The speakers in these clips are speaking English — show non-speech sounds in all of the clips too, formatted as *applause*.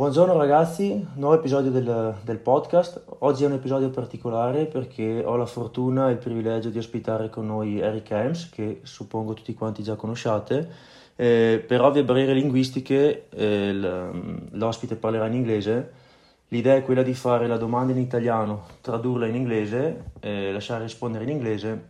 Buongiorno ragazzi, nuovo episodio del, del, podcast. Oggi è un episodio particolare perché ho la fortuna e il privilegio di ospitare con noi Eric Helms, che suppongo tutti quanti già conosciate. Eh, per ovvie barriere linguistiche eh, l'ospite parlerà in inglese. L'idea è quella di fare la domanda in italiano, tradurla in inglese, eh, lasciare rispondere in inglese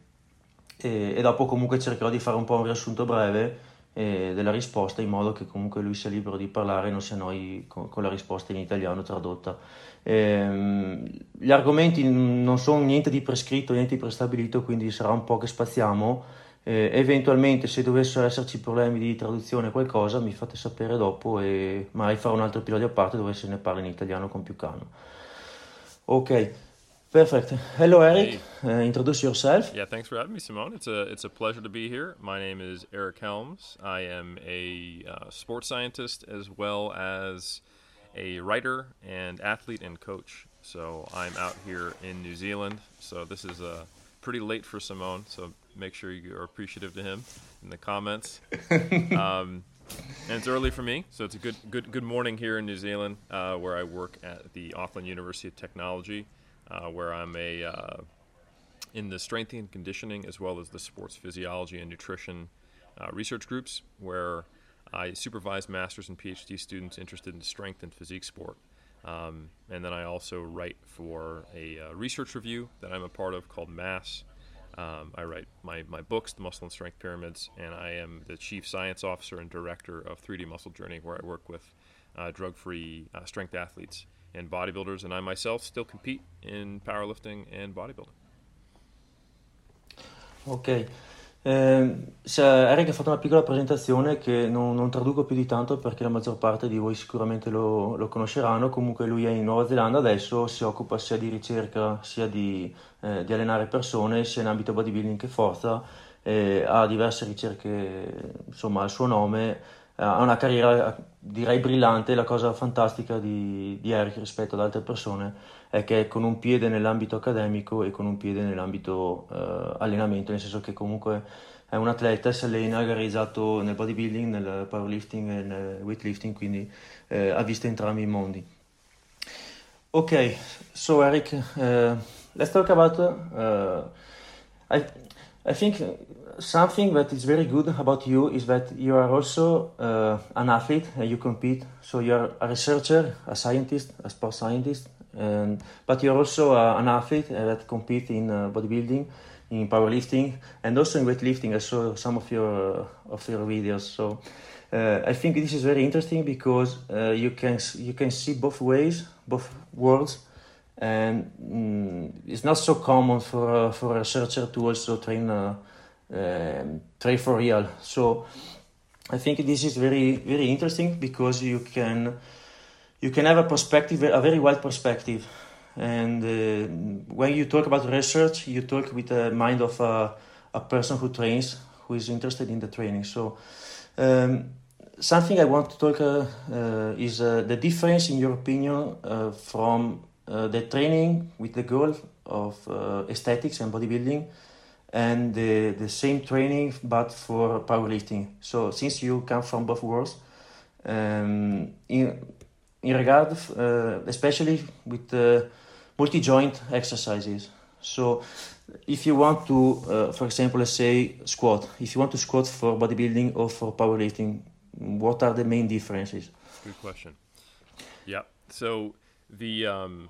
e, e dopo comunque cercherò di fare un po' un riassunto breve eh, della risposta in modo che comunque lui sia libero di parlare e non sia noi con, con la risposta in italiano tradotta. Eh, gli argomenti non sono niente di prescritto, niente di prestabilito, quindi sarà un po' che spaziamo. Eh, eventualmente se dovessero esserci problemi di traduzione o qualcosa mi fate sapere dopo e magari farò un altro episodio a parte dove se ne parla in italiano con più calma. Ok. Perfect. Hello, Eric. Hey. Uh, introduce yourself. Yeah, thanks for having me, Simone. It's a it's a pleasure to be here. My name is Eric Helms. I am a uh, sports scientist as well as a writer and athlete and coach. So I'm out here in New Zealand. So this is uh, pretty late for Simone. So make sure you are appreciative to him in the comments. *laughs* um, and it's early for me, so it's a good good good morning here in New Zealand, uh, where I work at the Auckland University of Technology where I'm a uh, in the strength and conditioning as well as the sports physiology and nutrition uh, research groups, where I supervise master's and PhD students interested in strength and physique sport. Um, and then I also write for a uh, research review that I'm a part of called MASS. Um, I write my, my books, The Muscle and Strength Pyramids, and I am the chief science officer and director of 3D Muscle Journey, where I work with uh, drug free uh, strength athletes and bodybuilders, and I myself still compete in powerlifting and bodybuilding. Ok, eh, Eric ha fatto una piccola presentazione che non, non, traduco più di tanto perché la maggior parte di voi sicuramente lo, lo, conosceranno. Comunque lui è in Nuova Zelanda adesso, si occupa sia di ricerca sia di, eh, di allenare persone, sia in ambito bodybuilding che forza. Eh, ha diverse ricerche insomma al suo nome ha una carriera direi brillante, la cosa fantastica di, di, Eric rispetto ad altre persone è che è con un piede nell'ambito accademico e con un piede nell'ambito uh, allenamento, nel senso che comunque è un atleta, si allena, ha gareggiato nel bodybuilding, nel powerlifting e nel weightlifting, quindi uh, ha visto entrambi i mondi. Ok, so Eric, uh, let's talk about, I, I think something that is very good about you is that you are also uh, an athlete and you compete. So you're a researcher, a scientist, a sports scientist, and but you're also uh, an athlete that compete in uh, bodybuilding, in powerlifting, and also in weightlifting. I saw some of your uh, of your videos. So uh, I think this is very interesting because uh, you can you can see both ways, both worlds. And mm, it's not so common for for a researcher to also train um, trade for real. So I think this is very very interesting because you can you can have a perspective, a very wide perspective, and uh, when you talk about research, you talk with the mind of a, a person who trains, who is interested in the training. So. Um, something I want to talk uh, uh, is uh, the difference, in your opinion, uh, from uh, the training with the goal of uh, aesthetics and bodybuilding and the, the same training but for powerlifting. So since you come from both worlds, um, in in regard, uh, especially with uh, multi-joint exercises. So if you want to, uh, for example, let's say squat, if you want to squat for bodybuilding or for powerlifting, what are the main differences? Good question. Yeah. So the um,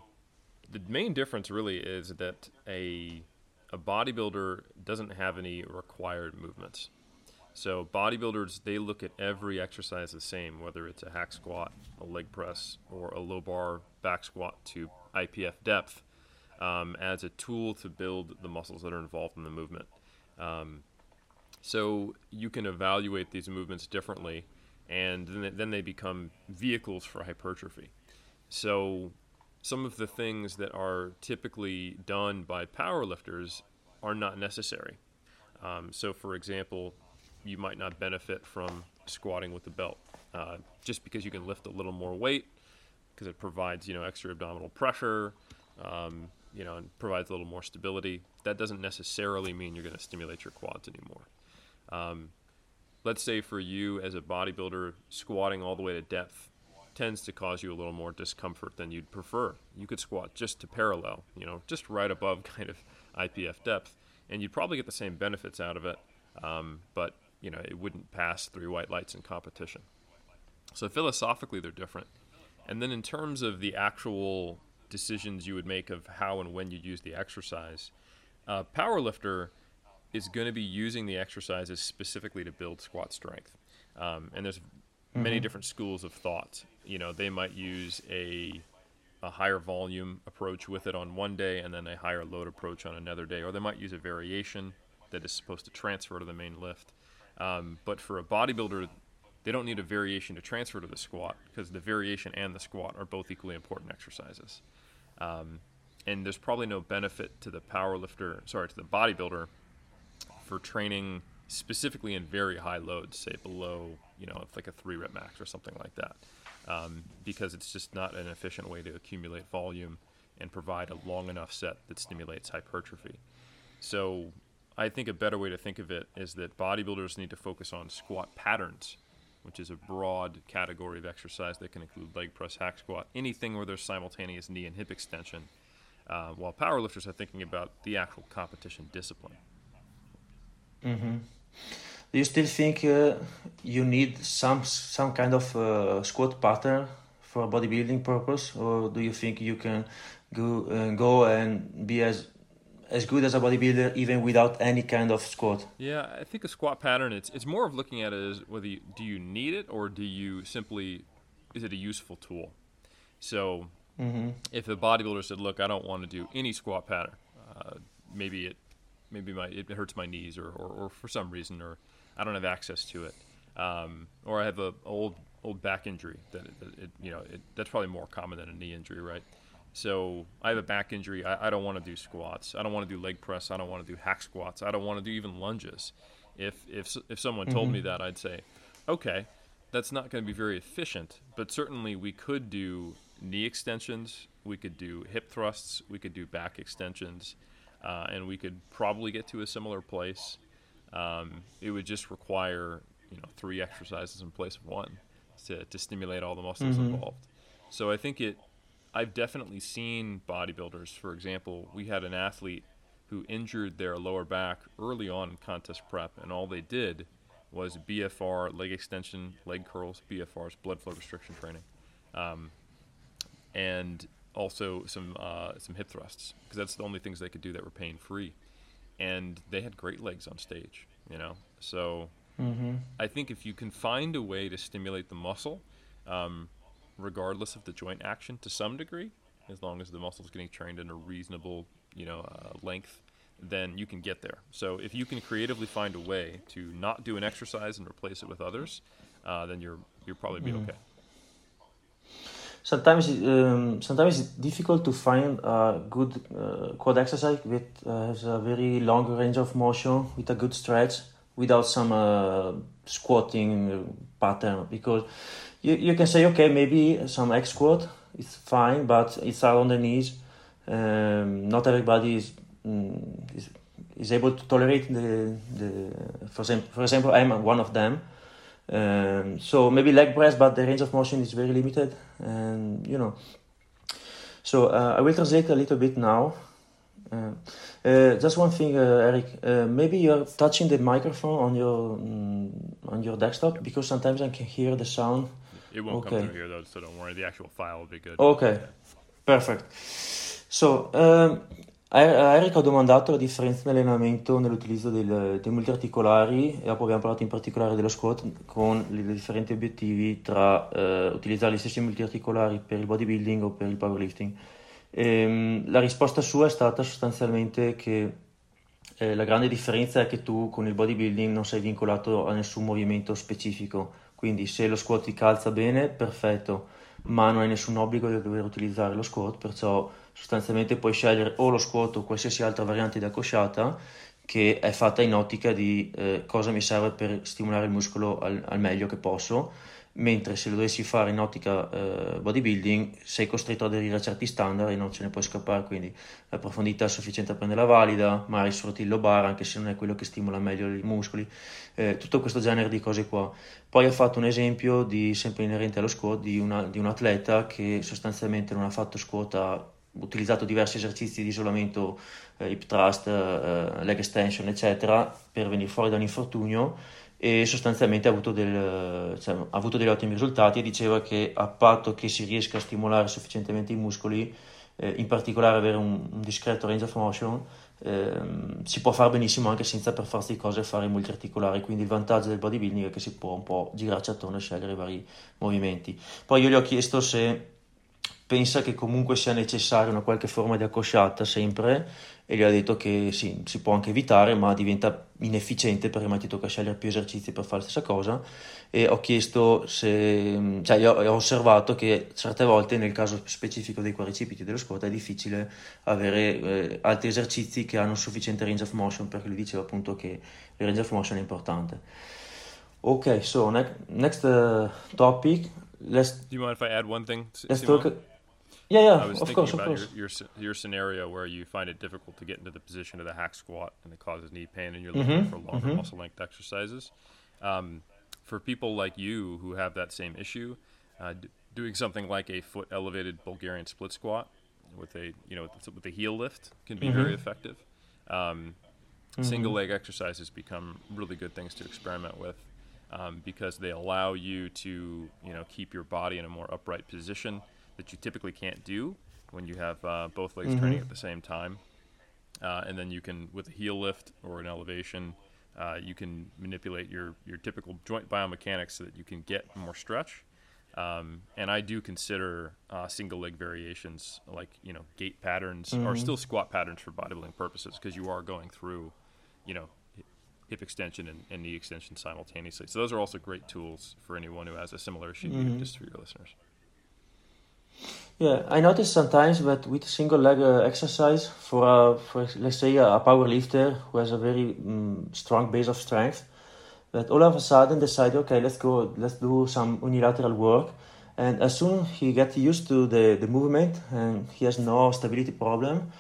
the main difference really is that a a bodybuilder doesn't have any required movements. So bodybuilders they look at every exercise the same, whether it's a hack squat, a leg press, or a low bar back squat to IPF depth, um, as a tool to build the muscles that are involved in the movement. Um, so you can evaluate these movements differently, and then they become vehicles for hypertrophy. So some of the things that are typically done by powerlifters are not necessary. Um, so, for example, you might not benefit from squatting with the belt uh, just because you can lift a little more weight because it provides you know extra abdominal pressure, um, you know, and provides a little more stability. That doesn't necessarily mean you're going to stimulate your quads anymore. Um, let's say for you as a bodybuilder, squatting all the way to depth tends to cause you a little more discomfort than you'd prefer. You could squat just to parallel, you know, just right above *laughs* kind of IPF depth, and you'd probably get the same benefits out of it, um, but you know, it wouldn't pass three white lights in competition. So philosophically, they're different. And then in terms of the actual decisions you would make of how and when you'd use the exercise, uh, powerlifter is going to be using the exercises specifically to build squat strength. Um, and there's mm-hmm. many different schools of thought. You know, they might use a a higher volume approach with it on one day and then a higher load approach on another day, or they might use a variation that is supposed to transfer to the main lift. Um, but for a bodybuilder, they don't need a variation to transfer to the squat because the variation and the squat are both equally important exercises. Um, and there's probably no benefit to the power lifter, sorry, to the bodybuilder for training specifically in very high loads, say below, you know, like a three rep max or something like that, um, because it's just not an efficient way to accumulate volume and provide a long enough set that stimulates hypertrophy. So I think a better way to think of it is that bodybuilders need to focus on squat patterns which is a broad category of exercise that can include leg press, hack squat, anything where there's simultaneous knee and hip extension, uh, while powerlifters are thinking about the actual competition discipline. Mm-hmm. Do you still think uh, you need some some kind of uh, squat pattern for bodybuilding purpose, or do you think you can go uh, go and be as as good as a bodybuilder even without any kind of squat. Yeah, I think a squat pattern it's it's more of looking at it as whether you, do you need it or do you simply is it a useful tool. So mm-hmm. if the bodybuilder said, "Look, I don't want to do any squat pattern," uh, maybe it maybe my it hurts my knees or, or, or, for some reason or I don't have access to it, um, or I have a old old back injury that, that it, you know it, that's probably more common than a knee injury, right? So I have a back injury. I, I don't want to do squats. I don't want to do leg press. I don't want to do hack squats. I don't want to do even lunges. If if if someone mm-hmm. told me mm-hmm. that, I'd say, okay, that's not going to be very efficient. But certainly we could do knee extensions. We could do hip thrusts. We could do back extensions, uh, and we could probably get to a similar place. Um, it would just require you know three exercises in place of one to, to stimulate all the muscles mm-hmm. involved. So I think it I've definitely seen bodybuilders. For example, we had an athlete who injured their lower back early on in contest prep, and all they did was BFR, leg extension, leg curls, BFRs, blood flow restriction training, um, and also some uh, some hip thrusts because that's the only things they could do that were pain free, and they had great legs on stage. You know, so mm-hmm. I think if you can find a way to stimulate the muscle. Um, regardless of the joint action to some degree, as long as the muscle is getting trained in a reasonable, you know, uh, length, then you can get there. So if you can creatively find a way to not do an exercise and replace it with others, uh, then you're you'll probably be mm. okay. Sometimes, um, sometimes it's difficult to find a good uh, quad exercise that uh, has a very long range of motion with a good stretch without some uh, squatting pattern. Because you, you can say okay maybe some hack squat is fine but it's hard on the knees. Um, not everybody is, mm, is is able to tolerate the the for example for example I'm one of them um, so maybe leg press but the range of motion is very limited and you know so uh, I will translate a little bit now uh, uh, just one thing, uh, Eric. Uh, maybe you're touching the microphone on your mm, on your desktop because sometimes I can hear the sound it won't okay. come through here though, so don't worry. The actual file will be good. Ok, perfect. So, um, Eric ha domandato la differenza nell'allenamento nell'utilizzo del, dei multiarticolari e dopo abbiamo parlato in particolare dello squat con i differenti obiettivi tra uh, utilizzare gli stessi multiarticolari per il bodybuilding o per il powerlifting. E, um, la risposta sua è stata sostanzialmente che eh, la grande differenza è che tu con il bodybuilding non sei vincolato a nessun movimento specifico, quindi se lo squat ti calza bene, perfetto, ma non hai nessun obbligo di dover utilizzare lo squat, perciò sostanzialmente puoi scegliere o lo squat o qualsiasi altra variante di accosciata che è fatta in ottica di eh, cosa mi serve per stimolare il muscolo al, al, meglio che posso mentre se lo dovessi fare in ottica eh, bodybuilding sei costretto ad aderire a certi standard e non ce ne puoi scappare, quindi la profondità è sufficiente a prendere la valida, magari sottillo bar anche se non è quello che stimola meglio i muscoli, eh, tutto questo genere di cose qua. Poi ha fatto un esempio di, sempre inerente allo squat di, una, di un atleta che sostanzialmente non ha fatto squat, ha utilizzato diversi esercizi di isolamento, eh, hip thrust, eh, leg extension eccetera per venire fuori da un infortunio e sostanzialmente ha avuto, del, cioè, ha avuto, degli ottimi risultati e diceva che a patto che si riesca a stimolare sufficientemente i muscoli, eh, in particolare avere un, un, discreto range of motion, eh, si può fare benissimo anche senza per forza di cose fare multiarticolari, quindi il vantaggio del bodybuilding è che si può un po' girarci attorno e scegliere i vari movimenti. Poi io gli ho chiesto se pensa che comunque sia necessaria una qualche forma di accosciata sempre e gli ha detto che sì, si può anche evitare, ma diventa inefficiente perché mai ti tocca scegliere più esercizi per fare la stessa cosa. E ho chiesto se, cioè io ho osservato che certe volte nel caso specifico dei quadricipiti dello squat è difficile avere eh, altri esercizi che hanno sufficiente range of motion perché lui diceva appunto che il range of motion è importante. Ok, so ne- next uh, topic. Let's, Do you mind if I add one thing? Let's talk. Yeah, yeah, I was thinking course, about. Your, your, your scenario where you find it difficult to get into the position of the hack squat and it causes knee pain, and you're looking Mhm, for longer mhm. muscle length exercises. Um, for people like you who have that same issue, uh, d- doing something like a foot elevated Bulgarian split squat with a you know with, with a heel lift can be very Mhm. effective. Um, Single leg exercises become really good things to experiment with um, because they allow you to you know keep your body in a more upright position that you typically can't do when you have uh, both legs turning Mhm. at the same time. Uh, and then you can, with a heel lift or an elevation, uh, you can manipulate your, your typical joint biomechanics so that you can get more stretch. Um, and I do consider uh, single leg variations like you know gait patterns are Mhm. still squat patterns for bodybuilding purposes because you are going through, you know, hip extension and, and knee extension simultaneously. So those are also great tools for anyone who has a similar issue, Mhm. just for your listeners. Yeah, I notice sometimes that with single leg uh, exercise for, a, for let's say a power lifter who has a very mm strong base of strength, that all of a sudden decide, okay, let's go, let's do some unilateral work, and as soon he gets used to the, the movement and he has no stability problem,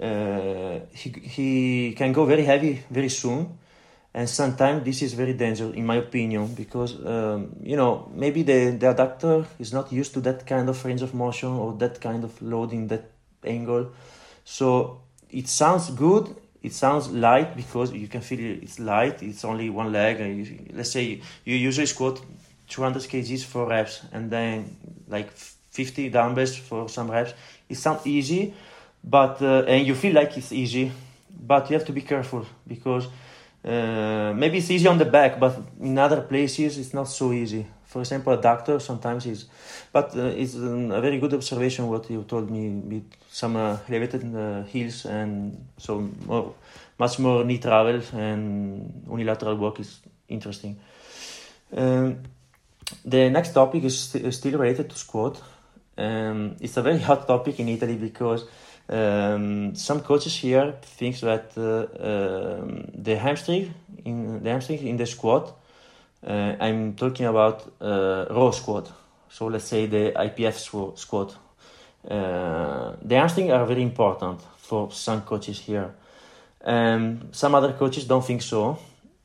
uh, he he can go very heavy very soon, and sometimes this is very dangerous in my opinion because um, you know maybe the, the adductor is not used to that kind of range of motion or that kind of loading that angle. So it sounds good it sounds light because you can feel it's light it's only one leg and you, let's say you usually squat 200 kgs for reps and then like 50 dumbbells for some reps it sounds easy but uh, and you feel like it's easy but you have to be careful because uh, maybe it's easy on the back, but in other places it's not so easy. For example, adductor sometimes is, but uh, it's a very good observation what you told me with some uh, elevated heels and so more, much more knee travel and unilateral work is interesting. Um, the next topic is st- still related to squat. Um, it's a very *laughs* hot topic in Italy because um, some coaches here think that uh, um, the hamstring in the hamstring in the squat. Uh, I'm talking about uh, raw squat. So let's say the IPF squ- squat. Uh, the hamstring are very important for some coaches here. Um, some other coaches don't think so.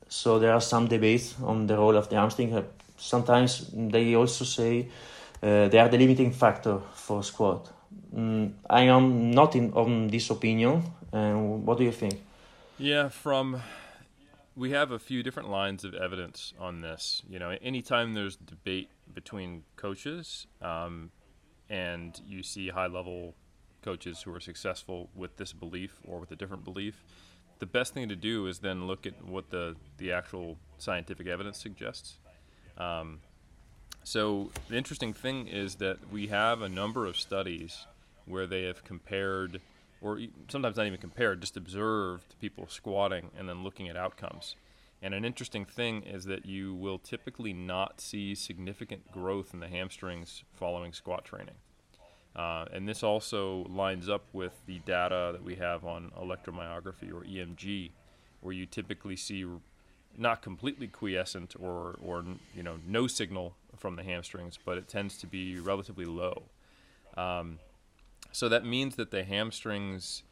So there are some debates on the role of the hamstring. Sometimes they also say uh, they are the limiting factor for squat. Mm, I am not in on this opinion. And what do you think? Yeah, from we have a few different lines of evidence on this. You know, anytime there's debate between coaches, um, and you see high level coaches who are successful with this belief or with a different belief, the best thing to do is then look at what the, the actual scientific evidence suggests. Um, so the interesting thing is that we have a number of studies where they have compared, or sometimes not even compared, just observed people squatting and then looking at outcomes. And an interesting thing is that you will typically not see significant growth in the hamstrings following squat training. Uh, and this also lines up with the data that we have on electromyography or EMG, where you typically see not completely quiescent or, or you know no signal from the hamstrings, but it tends to be relatively low. Um, so that means that the hamstrings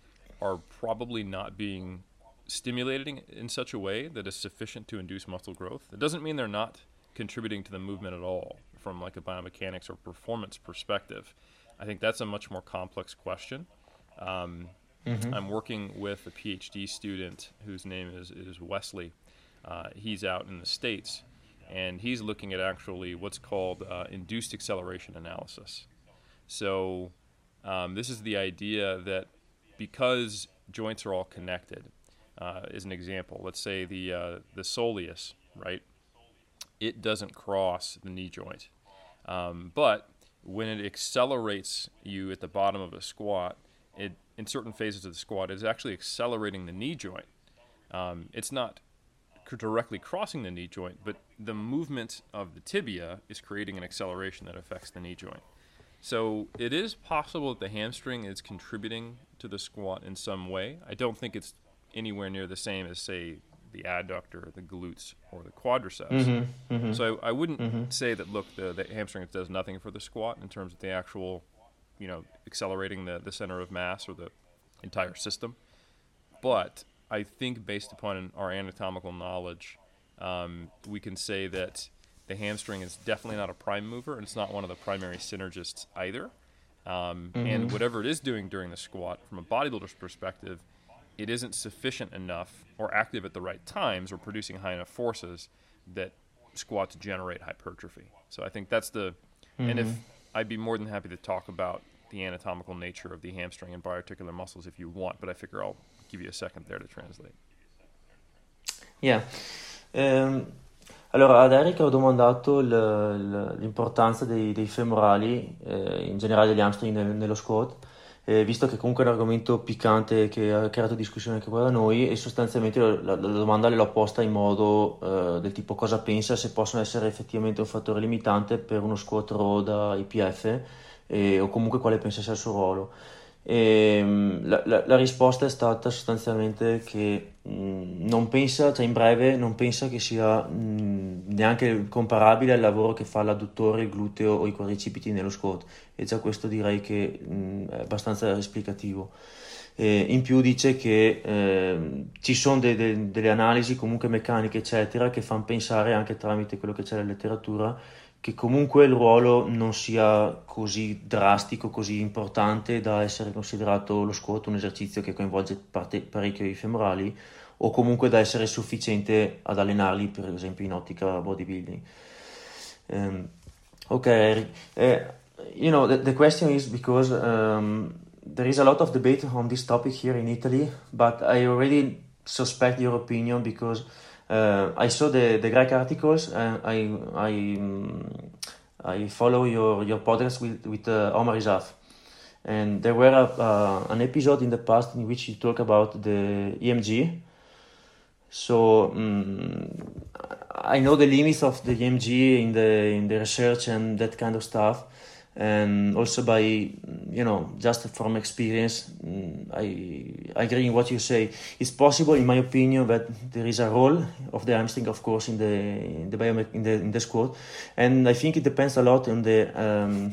are probably not being stimulated in such a way that is sufficient to induce muscle growth. It doesn't mean they're not contributing to the movement at all from like a biomechanics or performance perspective. I think that's a much more complex question. Um, mm-hmm. I'm working with a PhD student whose name is, is Wesley. Uh, he's out in the States, and he's looking at actually what's called uh, induced acceleration analysis. So, um, this is the idea that because joints are all connected, uh, as an example, let's say the uh, the soleus, right? It doesn't cross the knee joint, um, but when it accelerates you at the bottom of a squat, it in certain phases of the squat is actually accelerating the knee joint. Um, it's not directly crossing the knee joint, but the movement of the tibia is creating an acceleration that affects the knee joint. So it is possible that the hamstring is contributing to the squat in some way. I don't think it's anywhere near the same as, say, the adductor, the glutes, or the quadriceps. Mm-hmm, mm-hmm. So I, I wouldn't mm-hmm. say that look the, the hamstring does nothing for the squat in terms of the actual, you know, accelerating the, the center of mass or the entire system. But I think based upon our anatomical knowledge, um, we can say that the hamstring is definitely not a prime mover, and it's not one of the primary synergists either. Um, and mm-hmm. whatever it is doing during the squat, from a bodybuilder's perspective, it isn't sufficient enough or active at the right times or producing high enough forces that squats generate hypertrophy. So I think that's the, mm-hmm. and if mm-hmm. I'd be more than happy to talk about the anatomical nature of the hamstring and biarticular muscles if you want, but I figure I'll give you a second there to translate. Yeah. Um, allora, ad Eric ho domandato l'importanza dei, dei femorali, eh, in generale degli hamstring nel, nello squat eh, visto che comunque è un argomento piccante che ha creato discussione anche qua da noi e sostanzialmente la, la, domanda l'ho posta in modo eh, del tipo cosa pensa se possono essere effettivamente un fattore limitante per uno squat row da IPF eh, o comunque quale pensa sia il suo ruolo. E, ehm, la, la, la, risposta è stata sostanzialmente che mh, mm, non pensa, cioè in breve, non pensa che sia mh, mm, neanche comparabile al lavoro che fa l'adduttore, il gluteo o i quadricipiti nello squat. E già questo direi che mh, mm, è abbastanza esplicativo. E in più dice che eh, ci sono de, de, delle analisi comunque meccaniche eccetera che fanno pensare anche tramite quello che c'è nella letteratura che comunque il ruolo non sia così drastico, così importante da essere considerato lo squat un esercizio che coinvolge parte, parecchio i femorali o comunque da essere sufficiente ad allenarli per esempio in ottica bodybuilding. Um, okay, uh, you know the, the question is because um, there is a lot of debate on this topic here in Italy, but I already suspect your opinion because uh, I saw the, the Greek articles. and I I um, I follow your your podcast with with uh, Omar Isuf, and there were a, uh, an episode in the past in which you talk about the EMG. So um, I know the limits of the EMG in the in the research and that kind of stuff and also by you know just from experience mm, i agree in what you say. It's possible in my opinion that there is a role of the hamstring of course in the in the biome- in the in the squat and i think it depends a lot on the um,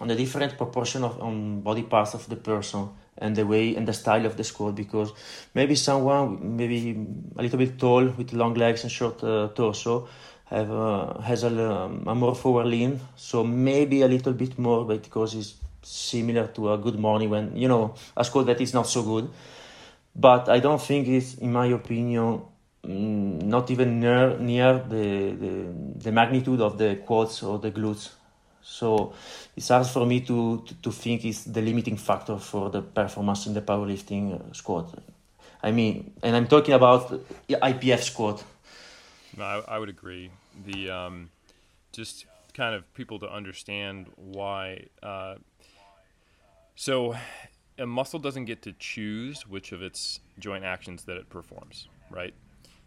on the different proportion of on body parts of the person and the way and the style of the squat because maybe someone maybe a little bit tall with long legs and short uh, torso have has a, um, a more forward lean, so maybe a little bit more, but because it's similar to a good morning when you know a squat that is not so good. But I don't think it's, in my opinion, mm, not even near near the, the the magnitude of the quads or the glutes. So it's hard for me to, to, to think it's the limiting factor for the performance in the powerlifting uh, squat. I mean, and I'm talking about IPF squat. No, I, I would agree the um, just kind of people to understand why. Uh, so, a muscle doesn't get to choose which of its joint actions that it performs, right?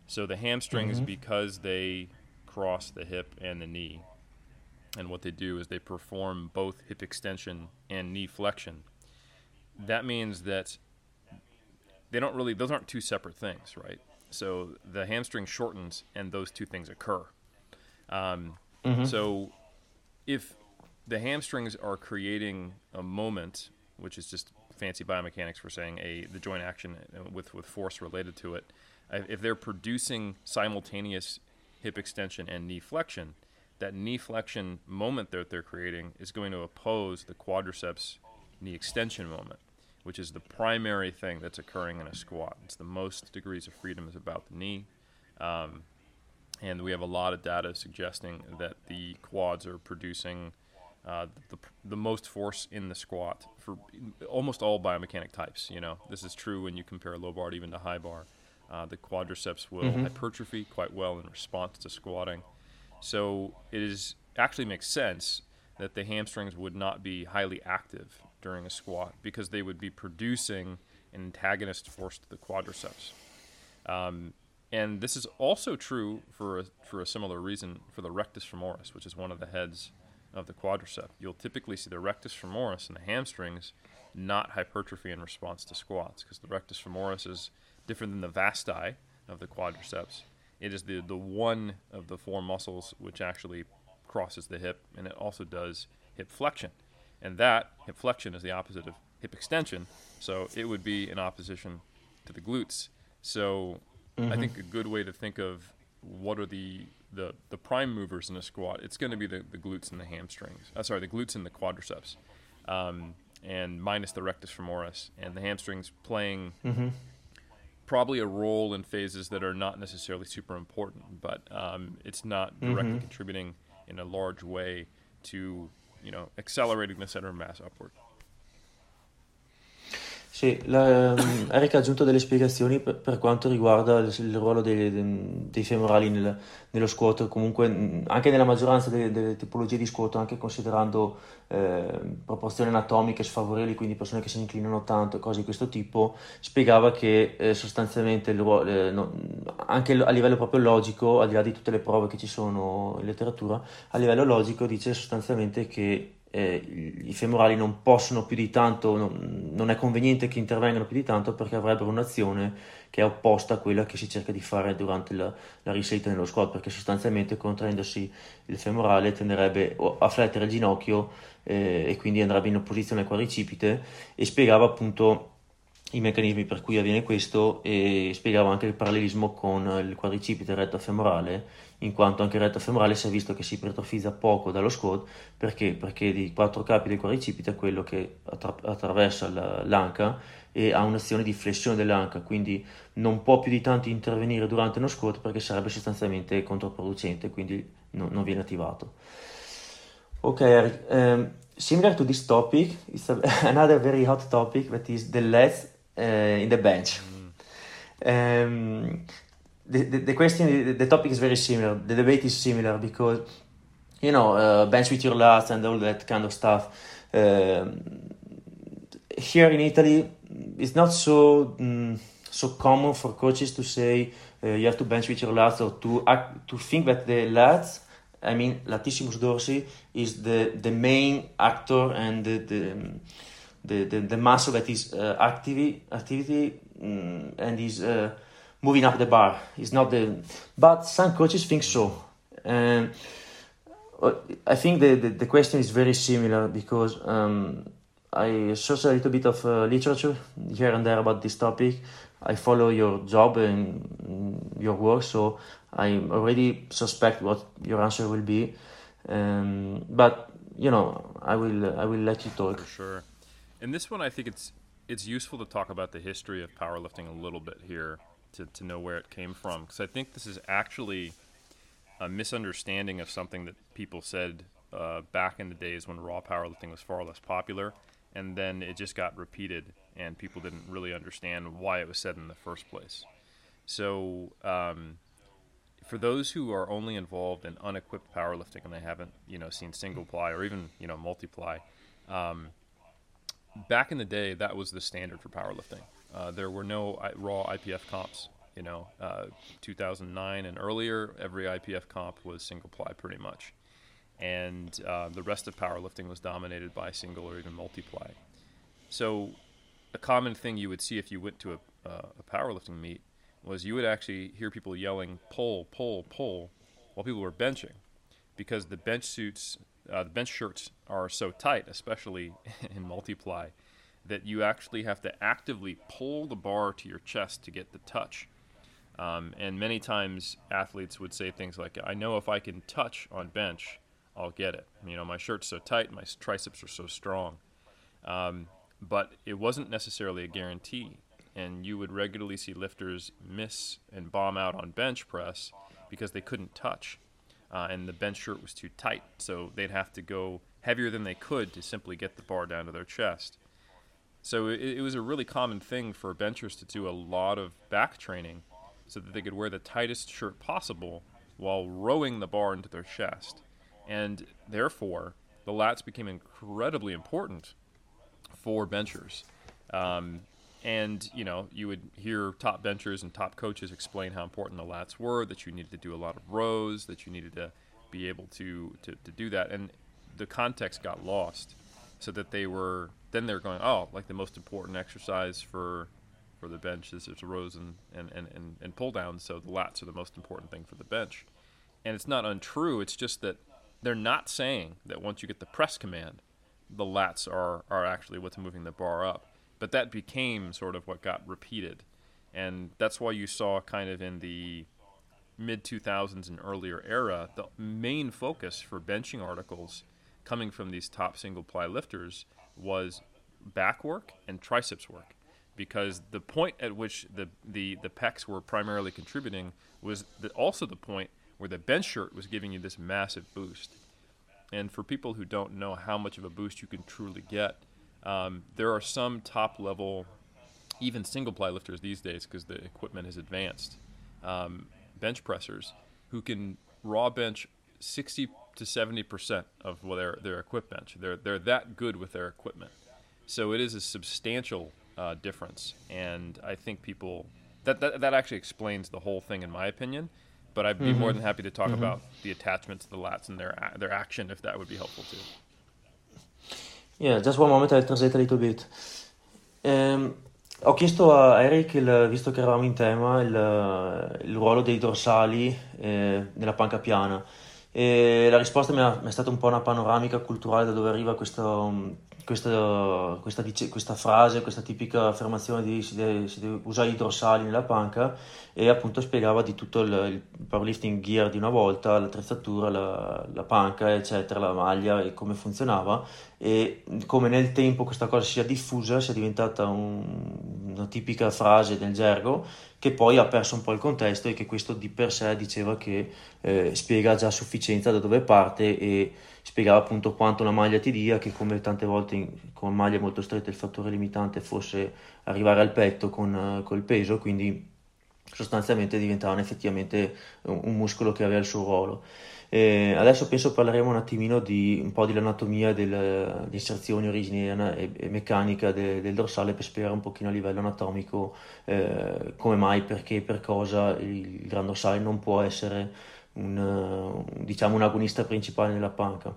So the hamstrings, mm-hmm. because they cross the hip and the knee, and what they do is they perform both hip extension and knee flexion. That means that they don't really; those aren't two separate things, right? So the hamstring shortens, and those two things occur. Um, mm-hmm. So if the hamstrings are creating a moment, which is just fancy biomechanics for saying a the joint action with with force related to it, if they're producing simultaneous hip extension and knee flexion, that knee flexion moment that they're creating is going to oppose the quadriceps knee extension moment, which is the primary thing that's occurring in a squat. It's the most degrees of freedom is about the knee. Um, and we have a lot of data suggesting that the quads are producing uh, the, the most force in the squat for almost all biomechanic types. You know, this is true when you compare low bar even to high bar. Uh, the quadriceps will mm-hmm. hypertrophy quite well in response to squatting. So it is actually makes sense that the hamstrings would not be highly active during a squat because they would be producing an antagonist force to the quadriceps. Um, and this is also true for a, for a similar reason for the rectus femoris, which is one of the heads of the quadricep. You'll typically see the rectus femoris and the hamstrings not hypertrophy in response to squats because the rectus femoris is different than the vasti of the quadriceps. It is the, the one of the four muscles which actually crosses the hip, and it also does hip flexion. And that hip flexion is the opposite of hip extension, so it would be in opposition to the glutes. So mm-hmm. I think a good way to think of what are the the, the prime movers in a squat, it's going to be the, the glutes and the hamstrings. Uh, sorry, the glutes and the quadriceps, um, and minus the rectus femoris, and the hamstrings playing mm-hmm. probably a role in phases that are not necessarily super important, but um, it's not directly mm-hmm. contributing in a large way to you know accelerating the center of mass upward. Sì, la, um, Eric ha aggiunto delle spiegazioni per, per quanto riguarda il, il ruolo dei, dei femorali nel, nello squat, comunque anche nella maggioranza delle, delle tipologie di squat, anche considerando eh, proporzioni anatomiche sfavorevoli, quindi persone che si inclinano tanto cose di questo tipo, spiegava che eh, sostanzialmente il, eh, no, anche a livello proprio logico, al di là di tutte le prove che ci sono in letteratura, a livello logico dice sostanzialmente che eh, i femorali non possono più di tanto, non, non, è conveniente che intervengano più di tanto perché avrebbero un'azione che è opposta a quella che si cerca di fare durante la, la risalita nello squat, perché sostanzialmente contraendosi il femorale tenderebbe a flettere il ginocchio eh, e quindi andrebbe in opposizione al quadricipite e spiegava appunto i meccanismi per cui avviene questo e spiegava anche il parallelismo con il quadricipite retto femorale in quanto anche il retto femorale si è visto che si ipertrofizza poco dallo squat perché? perché di quattro capi del quadricipite è quello che attra- attraversa l'anca e ha un'azione di flessione dell'anca quindi non può più di tanto intervenire durante uno squat perché sarebbe sostanzialmente controproducente quindi no, non viene attivato ok Eric um, similar to this topic it's a, *laughs* another very hot topic that is the legs in the bench um, the, the, the question, the topic is very similar. The debate is similar because, you know, uh, bench with your lats and all that kind of stuff. Uh, here in Italy, it's not so um, so common for coaches to say uh, you have to bench with your lats or to act, to think that the lats, I mean latissimus dorsi, is the the main actor and the the the, the, the, muscle that is uh, activity activity um, and is uh, moving up the bar. It's not the, but some coaches think so. And uh, I think the, the, the question is very similar because um, I searched a little bit of uh, literature here and there about this topic. I follow your job and your work, so I already suspect what your answer will be. Um, but you know, I will I will let you talk. For sure. And this one, I think it's it's useful to talk about the history of powerlifting a little bit here to, to know where it came from because I think this is actually a misunderstanding of something that people said uh, back in the days when raw powerlifting was far less popular, and then it just got repeated, and people didn't really understand why it was said in the first place. So, um, for those who are only involved in unequipped powerlifting and they haven't, you know, seen single ply or even you know multiply, um, back in the day that was the standard for powerlifting. Uh, there were no raw IPF comps. You know, uh, 2009 and earlier, every IPF comp was single ply pretty much, and uh, the rest of powerlifting was dominated by single or even multiply. So, a common thing you would see if you went to a, uh, a powerlifting meet was you would actually hear people yelling "pull, pull, pull," while people were benching, because the bench suits uh, the bench shirts are so tight, especially *laughs* in multiply, that you actually have to actively pull the bar to your chest to get the touch. Um, and many times athletes would say things like, I know if I can touch on bench, I'll get it. You know, my shirt's so tight, my triceps are so strong. Um, but it wasn't necessarily a guarantee. And you would regularly see lifters miss and bomb out on bench press because they couldn't touch. Uh, and the bench shirt was too tight. So they'd have to go heavier than they could to simply get the bar down to their chest. So it, it was a really common thing for benchers to do a lot of back training so that they could wear the tightest shirt possible while rowing the bar into their chest. And therefore, the lats became incredibly important for benchers. Um, and you know, you would hear top benchers and top coaches explain how important the lats were. That you needed to do a lot of rows. That you needed to be able to to, to do that. And the context got lost, so that they were then they're going, oh, like the most important exercise for for the bench is there's rows and, and, and, and, and pull downs, so the lats are the most important thing for the bench. And it's not untrue, it's just that they're not saying that once you get the press command, the lats are, are actually what's moving the bar up. But that became sort of what got repeated. And that's why you saw kind of in the mid 2000s and earlier era, the main focus for benching articles coming from these top single ply lifters was back work and triceps work because the point at which the, the, the pecs were primarily contributing was the, also the point where the bench shirt was giving you this massive boost. And for people who don't know how much of a boost you can truly get, um, there are some top level, even single ply lifters these days, because the equipment has advanced, um, bench pressers who can raw bench 60 to 70% of their, their equipment. They're, they're that good with their equipment. So it is a substantial uh, difference, and I think people that, that that actually explains the whole thing, in my opinion. But I'd be mm-hmm. more than happy to talk mm-hmm. about the attachments, to the lats and their their action if that would be helpful too. Yeah, just one moment, I'll translate a little bit. Um, ho chiesto a Eric, il, visto che eravamo in tema, il, il ruolo dei dorsali eh, nella panca piana. E la risposta mi, ha, mi, è stata un po' una panoramica culturale da dove arriva questo, questa, questa, questa, frase, questa tipica affermazione di si deve, si deve, usare i dorsali nella panca e appunto spiegava di tutto il, il powerlifting gear di una volta, l'attrezzatura, la, la, panca, eccetera, la maglia e come funzionava. E come nel tempo questa cosa sia diffusa, sia diventata un, una tipica frase del gergo che poi ha perso un po' il contesto e che questo di per sé diceva che eh, spiega già a sufficienza da dove parte e spiegava appunto quanto una maglia ti dia, che come tante volte in, con maglie molto strette il fattore limitante fosse arrivare al petto con, uh, col peso, quindi sostanzialmente diventavano effettivamente un, un muscolo che aveva il suo ruolo. E adesso penso parleremo un attimino di un po' dell'anatomia delle inserzioni origine e, e meccanica de, del dorsale per spiegare un pochino a livello anatomico eh, come mai, perché, per cosa il, il gran dorsale non può essere un, diciamo un agonista principale nella panca.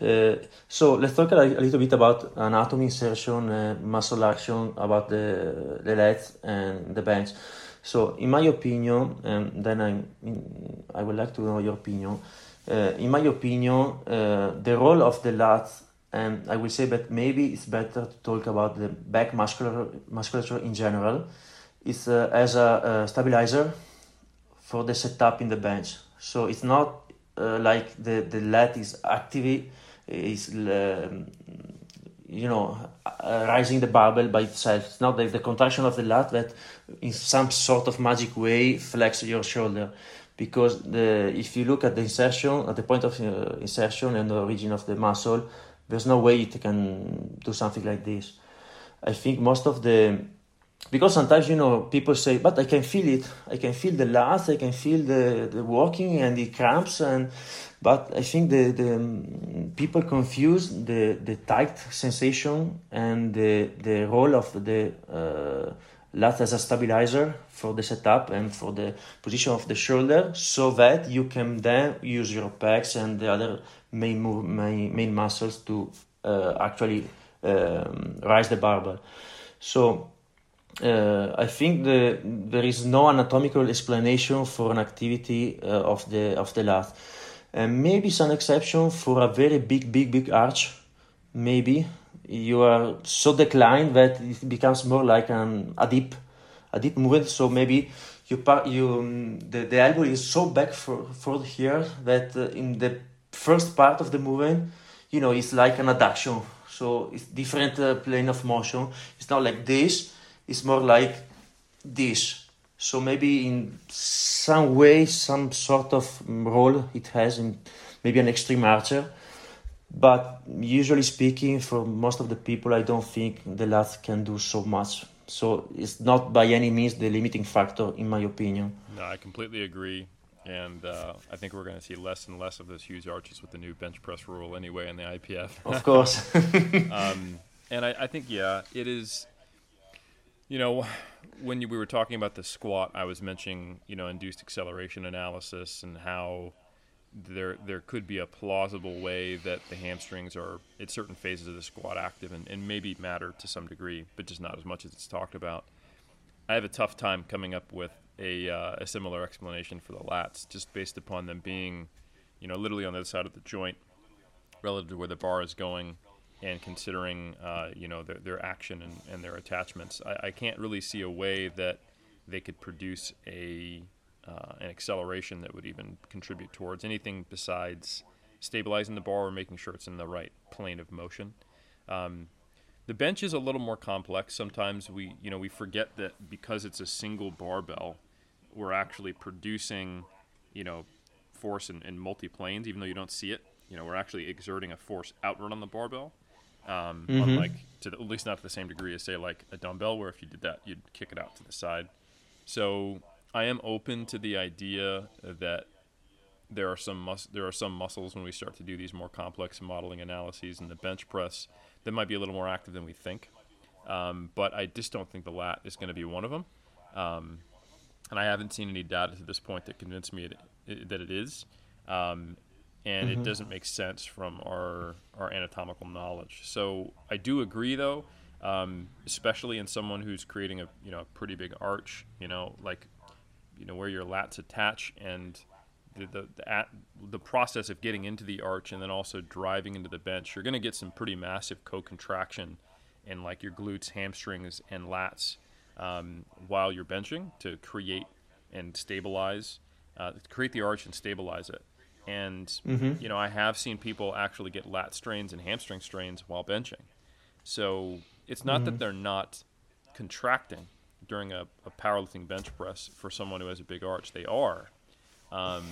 Uh, so let's talk a, little bit about anatomy, insertion, uh, muscle action, about the the legs and the bench. So, in my opinion, and then I I would like to know your opinion. Uh, in my opinion, the role of the lats, and I will say that maybe it's better to talk about the back muscular musculature in general, is as a, a stabilizer for the setup in the bench. So it's not uh, like the, the lat is active, is um, you know uh, rising the barbell by itself. It's not like the contraction of the lat that in some sort of magic way flex your shoulder. Because the if you look at the insertion at the point of uh, insertion and the origin of the muscle, there's no way it can do something like this. I think most of the because sometimes you know people say but i can feel it. I can feel the lats i can feel the, the walking and the cramps and but i think the, the um, people confuse the, the tight sensation and the, the role of the uh, lat as a stabilizer for the setup and for the position of the shoulder so that you can then use your pecs and the other main move, main, main muscles to uh, actually um, rise the barbell. So uh, I think the, there is no anatomical explanation for an activity uh, of the of the lat. and maybe some exception for a very big, big, big arch. Maybe you are so declined that it becomes more like an a deep, a deep movement. So maybe you part you um, the, the elbow is so back for for here that uh, in the first part of the movement, you know, it's like an adduction. So it's different uh, plane of motion. It's not like this. It's more like this. So maybe in some way, some sort of role it has in maybe an extreme archer. But usually speaking, for most of the people, I don't think the lat can do so much. So it's not by any means the limiting factor, in my opinion. No, I completely agree. And uh, I think we're going to see less and less of those huge arches with the new bench press rule anyway in the IPF. Of course. *laughs* um, and I, I, think, yeah, it is, you know, when we were talking about the squat, I was mentioning, you know, induced acceleration analysis and how there there could be a plausible way that the hamstrings are at certain phases of the squat active and, and maybe matter to some degree, but just not as much as it's talked about. I have a tough time coming up with a, uh, a similar explanation for the lats, just based upon them being, you know, literally on the other side of the joint, relative to where the bar is going, and considering, uh, you know, their, their action and, and their attachments. I, I can't really see a way that they could produce a uh, an acceleration that would even contribute towards anything besides stabilizing the bar or making sure it's in the right plane of motion. Um, the bench is a little more complex. Sometimes we, you know, we forget that because it's a single barbell, we're actually producing, you know, force in, in multi planes, even though you don't see it. You know, we're actually exerting a force outward on the barbell. Um, mm-hmm. Unlike to the, at least not to the same degree as say like a dumbbell, where if you did that, you'd kick it out to the side. So I am open to the idea that there are some mus- there are some muscles when we start to do these more complex modeling analyses in the bench press that might be a little more active than we think. Um, but I just don't think the lat is going to be one of them. Um, and I haven't seen any data to this point that convinced me it, it, that it is. Um, and mm-hmm. it doesn't make sense from our our anatomical knowledge. So I do agree, though, um, especially in someone who's creating a you know a pretty big arch, you know, like you know where your lats attach and the the the, at, the process of getting into the arch and then also driving into the bench, you're going to get some pretty massive co-contraction in like your glutes, hamstrings, and lats um, while you're benching to create and stabilize, uh, create the arch and stabilize it. And mm-hmm. you know, I have seen people actually get lat strains and hamstring strains while benching. So it's not mm-hmm. that they're not contracting during a, a, powerlifting bench press for someone who has a big arch. They are, um,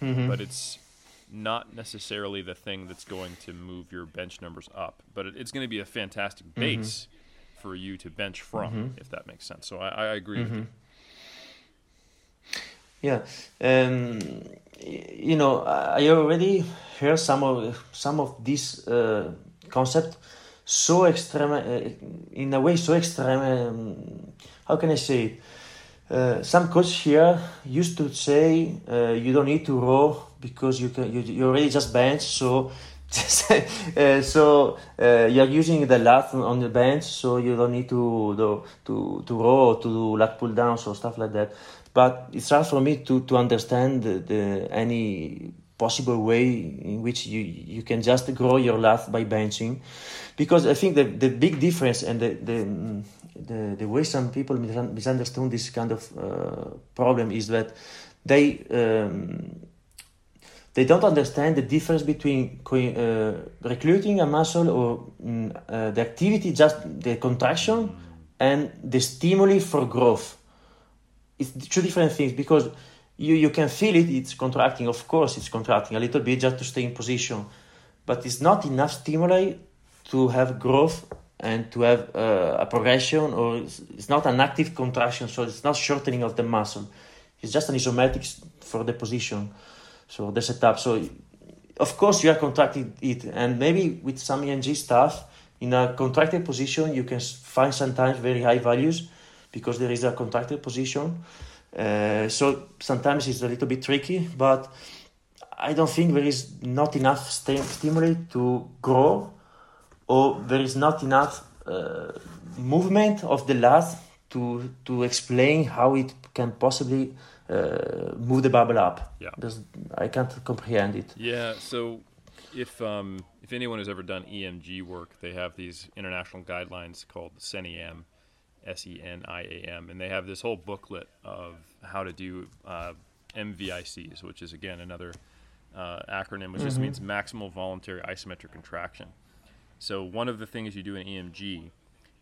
mm-hmm. but it's not necessarily the thing that's going to move your bench numbers up. But it, it's going to be a fantastic mm-hmm. base mm-hmm. for you to bench from, mm-hmm. if that makes sense. So I, I agree with you. Yeah, um, you know, I already heard some of some of this uh, concept so extreme, uh, in a way, so extreme. Um, how can I say it? Uh, some coaches here used to say uh, you don't need to row because you can you, you already just bench so *laughs* uh, so uh, you're using the lat on the bench so you don't need to do, to to row to do lat pull downs or stuff like that but it's hard for me to to understand the, the any possible way in which you you can just grow your lat by benching because I think the, the big difference and the, the the, the way some people misunderstand this kind of uh, problem is that they um, they don't understand the difference between uh, recruiting a muscle or mm, uh, the activity, just the contraction, and the stimuli for growth. It's two different things because you, you can feel it, it's contracting. Of course, it's contracting a little bit just to stay in position, but it's not enough stimuli to have growth and to have uh, a progression or it's, it's, not an active contraction so it's not shortening of the muscle it's just an isometric for the position so the setup so of course you are contracting it and maybe with some EMG stuff in a contracted position you can find sometimes very high values because there is a contracted position uh, so sometimes it's a little bit tricky but I don't think there is not enough st- stimuli to grow or there is not enough uh, movement of the lat to to explain how it can possibly uh, move the bubble up. Yeah. There's, I can't comprehend it. Yeah. So if um, if anyone has ever done EMG work, they have these international guidelines called SENIAM, S E N I A M, and they have this whole booklet of how to do uh, MVICs, which is again another uh, acronym, which mm-hmm. just means maximal voluntary isometric contraction. So one of the things you do in EMG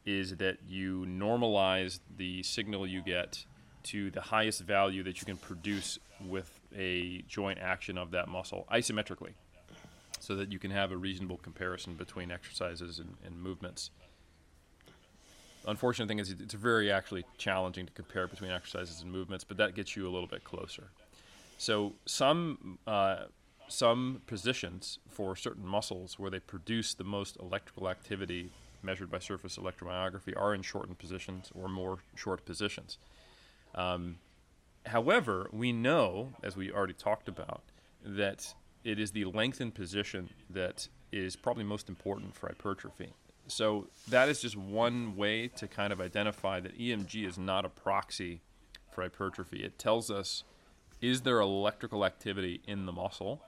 is that you normalize the signal you get to the highest value that you can produce with a joint action of that muscle isometrically so that you can have a reasonable comparison between exercises and, and movements. Unfortunate thing is it's very actually challenging to compare between exercises and movements, but that gets you a little bit closer. So some uh, some positions for certain muscles where they produce the most electrical activity measured by surface electromyography are in shortened positions or more short positions. Um, however, we know, as we already talked about, that it is the lengthened position that is probably most important for hypertrophy. So that is just one way to kind of identify that EMG is not a proxy for hypertrophy. It tells us is there electrical activity in the muscle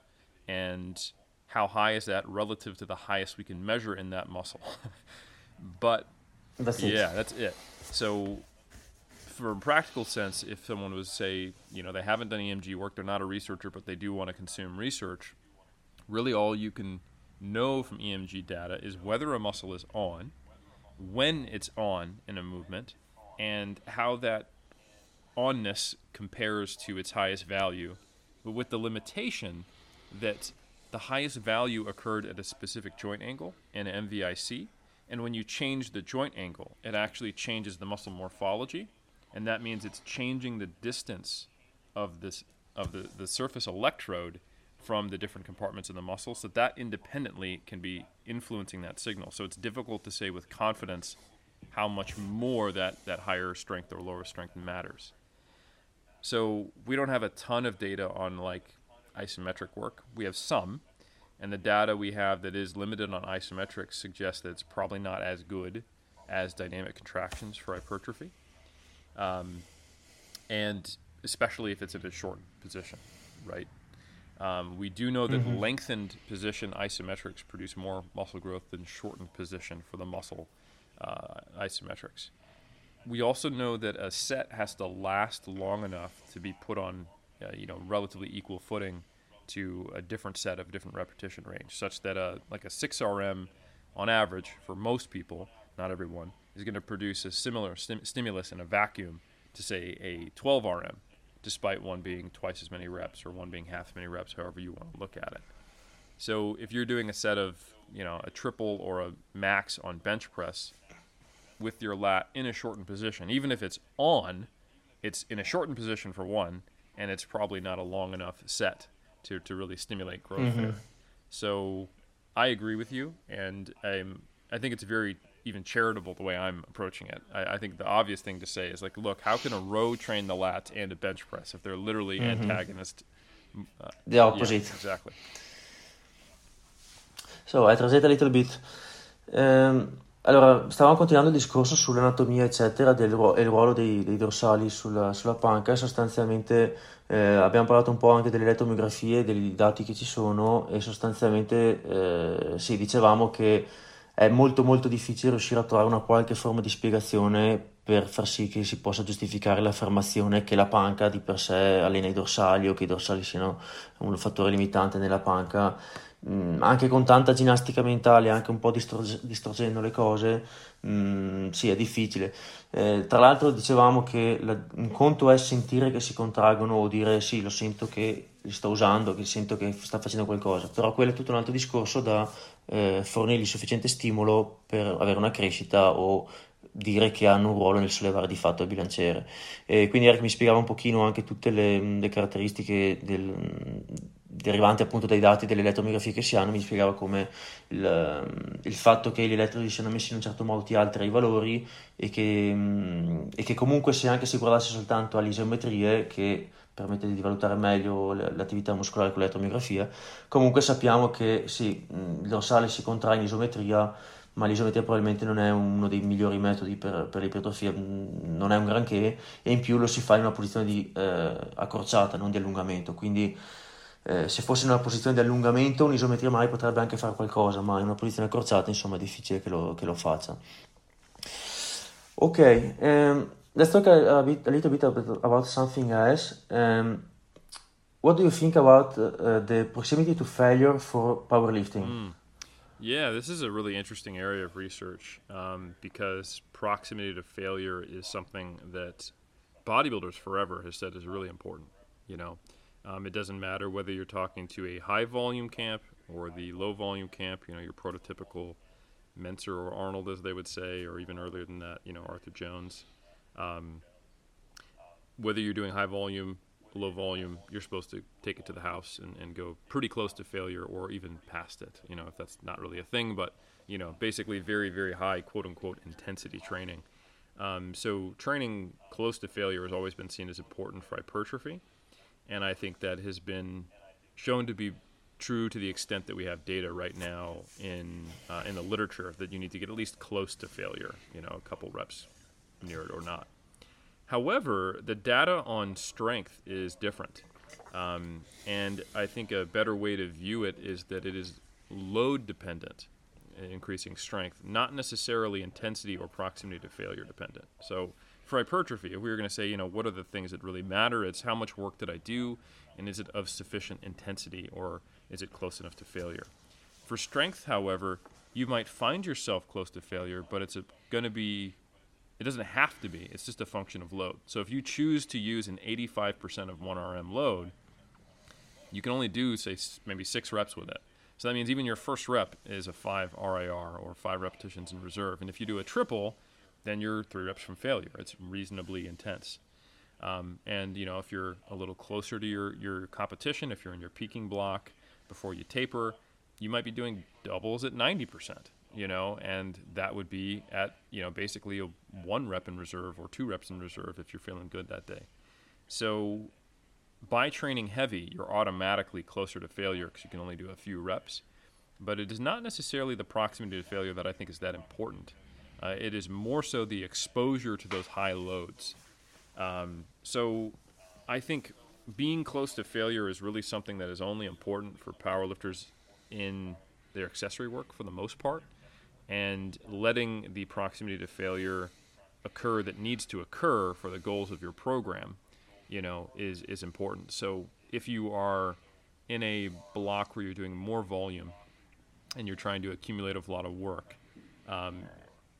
and how high is that relative to the highest we can measure in that muscle. *laughs* but that's yeah, that's it. So for a practical sense, if someone was say, you know, they haven't done EMG work, they're not a researcher, but they do want to consume research, really all you can know from EMG data is whether a muscle is on, when it's on in a movement, and how that onness compares to its highest value, but with the limitation that the highest value occurred at a specific joint angle in MVIC, and when you change the joint angle, it actually changes the muscle morphology and that means it's changing the distance of this of the, the surface electrode from the different compartments in the muscle so that independently can be influencing that signal. So it's difficult to say with confidence how much more that, that higher strength or lower strength matters. So we don't have a ton of data on like isometric work. We have some and the data we have that is limited on isometrics suggests that it's probably not as good as dynamic contractions for hypertrophy um, and especially if it's in a short position, right? Um, we do know that mm-hmm. lengthened position isometrics produce more muscle growth than shortened position for the muscle uh, isometrics. We also know that a set has to last long enough to be put on, uh, you know, relatively equal footing to a different set of different repetition range, such that a like a 6RM on average for most people, not everyone, is going to produce a similar stim- stimulus in a vacuum to say a 12 RM, despite one being twice as many reps or one being half as many reps, however you want to look at it. So if you're doing a set of, you know, a triple or a max on bench press with your lat in a shortened position, even if it's on, it's in a shortened position for one, and it's probably not a long enough set to, to really stimulate growth mm-hmm. there. So I agree with you, and I'm, I think it's very even charitable the way I'm approaching it. I, I, think the obvious thing to say is like, look, how can a row train the lat and a bench press if they're literally mm-hmm. antagonist? Uh, the opposite. Yeah, exactly. So I translate a little bit. Um, allora, stavamo continuando il discorso sull'anatomia, eccetera, del ruolo, e il ruolo dei, dei dorsali sulla, sulla, panca. Sostanzialmente eh, abbiamo parlato un po' anche delle elettromiografie, dei dati che ci sono, e sostanzialmente eh, sì, dicevamo che è molto molto difficile riuscire a trovare una qualche forma di spiegazione per far sì che si possa giustificare l'affermazione che la panca di per sé allena i dorsali o che i dorsali siano un fattore limitante nella panca. Mm, anche con tanta ginnastica mentale, anche un po' distorge- distorcendo le cose, mm, sì, è difficile. Eh, tra l'altro dicevamo che la, un conto è sentire che si contraggono o dire sì, lo sento che li sto usando, che sento che sta facendo qualcosa, però quello è tutto un altro discorso da eh, fornirgli sufficiente stimolo per avere una crescita o dire che hanno un ruolo nel sollevare di fatto il bilanciere. E quindi Eric mi spiegava un pochino anche tutte le, le caratteristiche del, derivanti appunto dai dati delle elettromiografie che si hanno, mi spiegava come il, il, fatto che gli elettrodi siano messi in un certo modo ti altera i valori e che, e che comunque se anche si guardasse soltanto alle isometrie che permette di valutare meglio l'attività muscolare con l'elettromiografia. Comunque sappiamo che sì, il dorsale si contrae in isometria ma l'isometria probabilmente non è uno dei migliori metodi per, per l'ipertrofia, non è un granché e in più lo si fa in una posizione di eh, accorciata, non di allungamento, quindi eh, se fosse in una posizione di allungamento un'isometria mai potrebbe anche fare qualcosa, ma in una posizione accorciata insomma è difficile che lo, che lo faccia. Ok, um, let's talk a, a, bit, a little bit about something else. Um, what do you think about uh, the proximity to failure for powerlifting? Mm. Yeah, this is a really interesting area of research um, because proximity to failure is something that bodybuilders forever has said is really important. You know, um, it doesn't matter whether you're talking to a high volume camp or the low volume camp. You know, your prototypical Mentzer or Arnold, as they would say, or even earlier than that, you know, Arthur Jones. Um, whether you're doing high volume, low volume, you're supposed to take it to the house and, and go pretty close to failure or even past it. You know, if that's not really a thing, but you know, basically very, very high quote unquote intensity training. Um, so training close to failure has always been seen as important for hypertrophy, and I think that has been shown to be true to the extent that we have data right now in uh, in the literature that you need to get at least close to failure, you know, a couple reps near it or not. However, the data on strength is different. Um, and I think a better way to view it is that it is load dependent, increasing strength, not necessarily intensity or proximity to failure dependent. So for hypertrophy, if we were going to say, you know, what are the things that really matter? It's how much work did I do, and is it of sufficient intensity, or is it close enough to failure? For strength, however, you might find yourself close to failure, but it's going to be it doesn't have to be. It's just a function of load. So if you choose to use an 85% of 1RM load, you can only do, say, maybe six reps with it. So that means even your first rep is a 5 RIR or five repetitions in reserve. And if you do a triple, then you're three reps from failure. It's reasonably intense. Um, and you know, if you're a little closer to your, your competition, if you're in your peaking block before you taper, you might be doing doubles at 90% you know, and that would be at, you know, basically a one rep in reserve or two reps in reserve if you're feeling good that day. So by training heavy, you're automatically closer to failure because you can only do a few reps. But it is not necessarily the proximity to failure that I think is that important. Uh, it is more so the exposure to those high loads. Um, so I think being close to failure is really something that is only important for powerlifters in their accessory work for the most part and letting the proximity to failure occur that needs to occur for the goals of your program, you know, is is important. So if you are in a block where you're doing more volume and you're trying to accumulate a lot of work, um,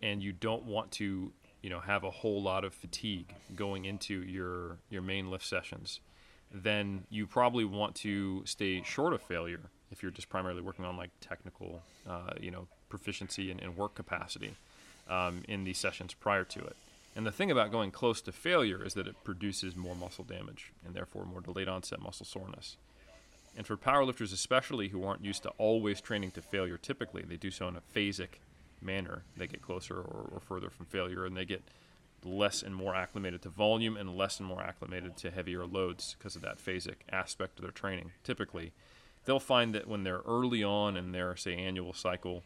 and you don't want to, you know, have a whole lot of fatigue going into your your main lift sessions, then you probably want to stay short of failure if you're just primarily working on like technical, uh, you know, proficiency and, and work capacity um, in these sessions prior to it. And the thing about going close to failure is that it produces more muscle damage and therefore more delayed onset muscle soreness. And for powerlifters, especially who aren't used to always training to failure, typically they do so in a phasic manner. They get closer or, or further from failure and they get less and more acclimated to volume and less and more acclimated to heavier loads because of that phasic aspect of their training. Typically, they'll find that when they're early on in their, say, annual cycle,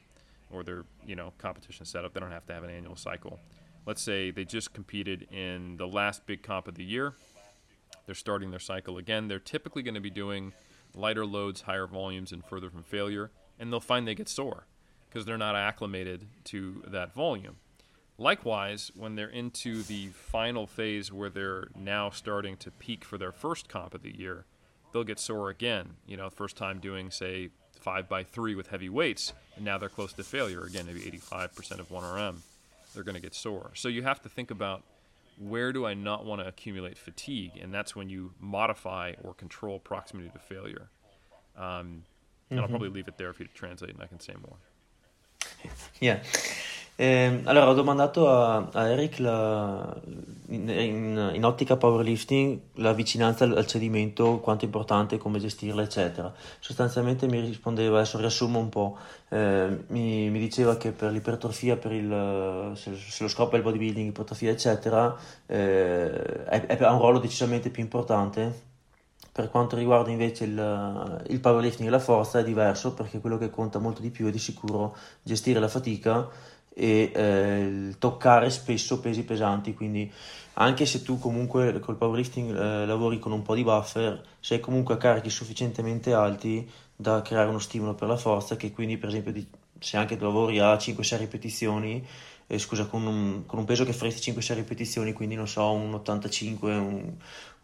or their you know competition setup. They don't have to have an annual cycle. Let's say they just competed in the last big comp of the year. They're starting their cycle again. They're typically going to be doing lighter loads, higher volumes, and further from failure, and they'll find they get sore because they're not acclimated to that volume. Likewise, when they're into the final phase where they're now starting to peak for their first comp of the year, they'll get sore again. You know, first time doing, say, five by three with heavy weights, and now they're close to failure. Again, maybe 85% of 1RM, they're going to get sore. So you have to think about where do I not want to accumulate fatigue, and that's when you modify or control proximity to failure. Um, and mm-hmm. I'll probably leave it there for you to translate, and I can say more. Yeah. Eh, allora, ho domandato a, a Eric la, in, in, in, ottica powerlifting la vicinanza al, al, cedimento, quanto è importante, come gestirla, eccetera. Sostanzialmente mi rispondeva, adesso riassumo un po', eh, mi, mi, diceva che per l'ipertrofia, per il, se, se, lo scopo è il bodybuilding, ipertrofia, eccetera, eh, è, è, ha un ruolo decisamente più importante per quanto riguarda invece il, il powerlifting e la forza è diverso perché quello che conta molto di più è di sicuro gestire la fatica e eh, toccare spesso pesi pesanti, quindi anche se tu comunque col powerlifting eh, lavori con un po' di buffer, sei comunque a carichi sufficientemente alti da creare uno stimolo per la forza che quindi per esempio di, se anche lavori a 5-6 ripetizioni eh, scusa, con un, con un, peso che faresti 5-6 ripetizioni, quindi non so, un 85, un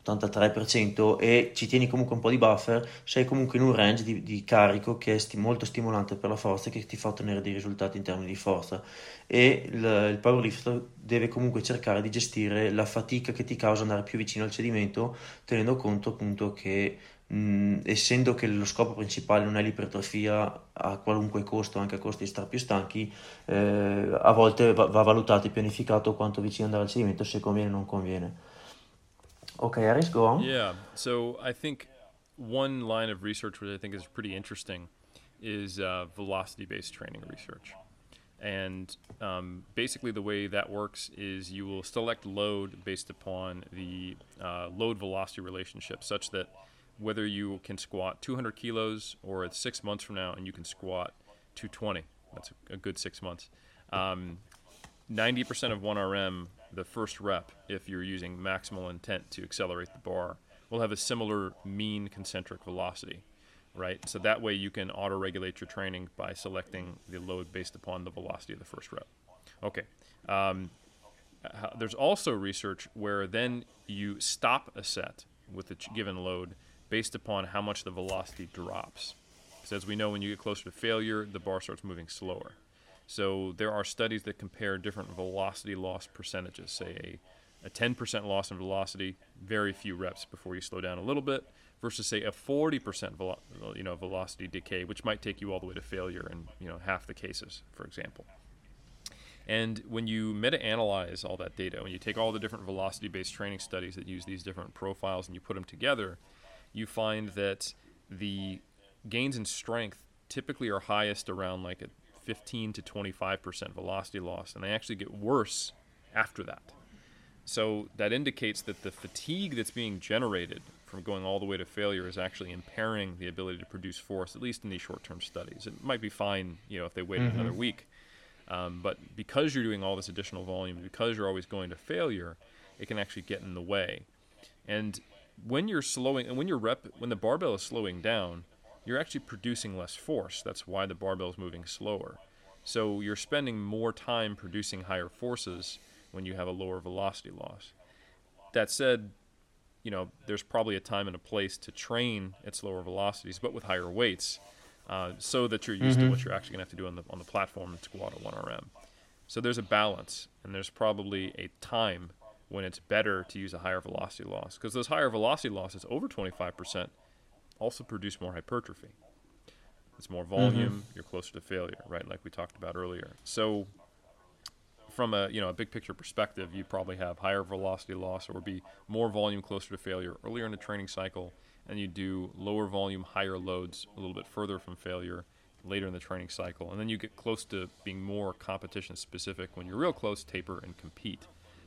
83% e ci tieni comunque un po' di buffer, sei comunque in un range di, di carico che è sti- molto stimolante per la forza e che ti fa ottenere dei risultati in termini di forza e il, il powerlifter deve comunque cercare di gestire la fatica che ti causa andare più vicino al cedimento tenendo conto appunto che mh, essendo che lo scopo principale non è l'ipertrofia a qualunque costo, anche a costo di stare più stanchi, eh, a volte va, va, valutato e pianificato quanto vicino andare al cedimento, se conviene o non conviene. Ok, Aris, go on. Yeah, so I think one line of research which I think is pretty interesting is uh, velocity based training research. And um, basically, the way that works is you will select load based upon the uh, load velocity relationship, such that whether you can squat 200 kilos or it's six months from now and you can squat 220. That's a, good six months. Um, 90% of 1RM, the first rep, if you're using maximal intent to accelerate the bar, will have a similar mean concentric velocity, right? So that way you can auto regulate your training by selecting the load based upon the velocity of the first rep. Okay. Um, there's also research where then you stop a set with a given load based upon how much the velocity drops. Because as we know, when you get closer to failure, the bar starts moving slower. So there are studies that compare different velocity loss percentages. Say a, a 10% loss in velocity, very few reps before you slow down a little bit, versus say a 40% velo- you know velocity decay, which might take you all the way to failure in you know half the cases, for example. And when you meta-analyze all that data, when you take all the different velocity-based training studies that use these different profiles and you put them together, you find that the gains in strength typically are highest around like a 15 to 25% velocity loss, and they actually get worse after that. So that indicates that the fatigue that's being generated from going all the way to failure is actually impairing the ability to produce force, at least in these short-term studies. It might be fine, you know, if they waited mm-hmm. another week, um, but because you're doing all this additional volume, because you're always going to failure, it can actually get in the way. And when you're slowing and when your rep when the barbell is slowing down, you're actually producing less force. That's why the barbell is moving slower. So you're spending more time producing higher forces when you have a lower velocity loss. That said, you know, there's probably a time and a place to train at slower velocities, but with higher weights, uh, so that you're used mm-hmm. to what you're actually going to have to do on the on the platform and squat at 1RM. So there's a balance, and there's probably a time when it's better to use a higher velocity loss because those higher velocity losses over 25% also produce more hypertrophy. It's more volume, mm-hmm. you're closer to failure, right? Like we talked about earlier. So from a you know a big picture perspective, you probably have higher velocity loss or be more volume closer to failure earlier in the training cycle, and you do lower volume, higher loads a little bit further from failure later in the training cycle, and then you get close to being more competition specific when you're real close, taper and compete.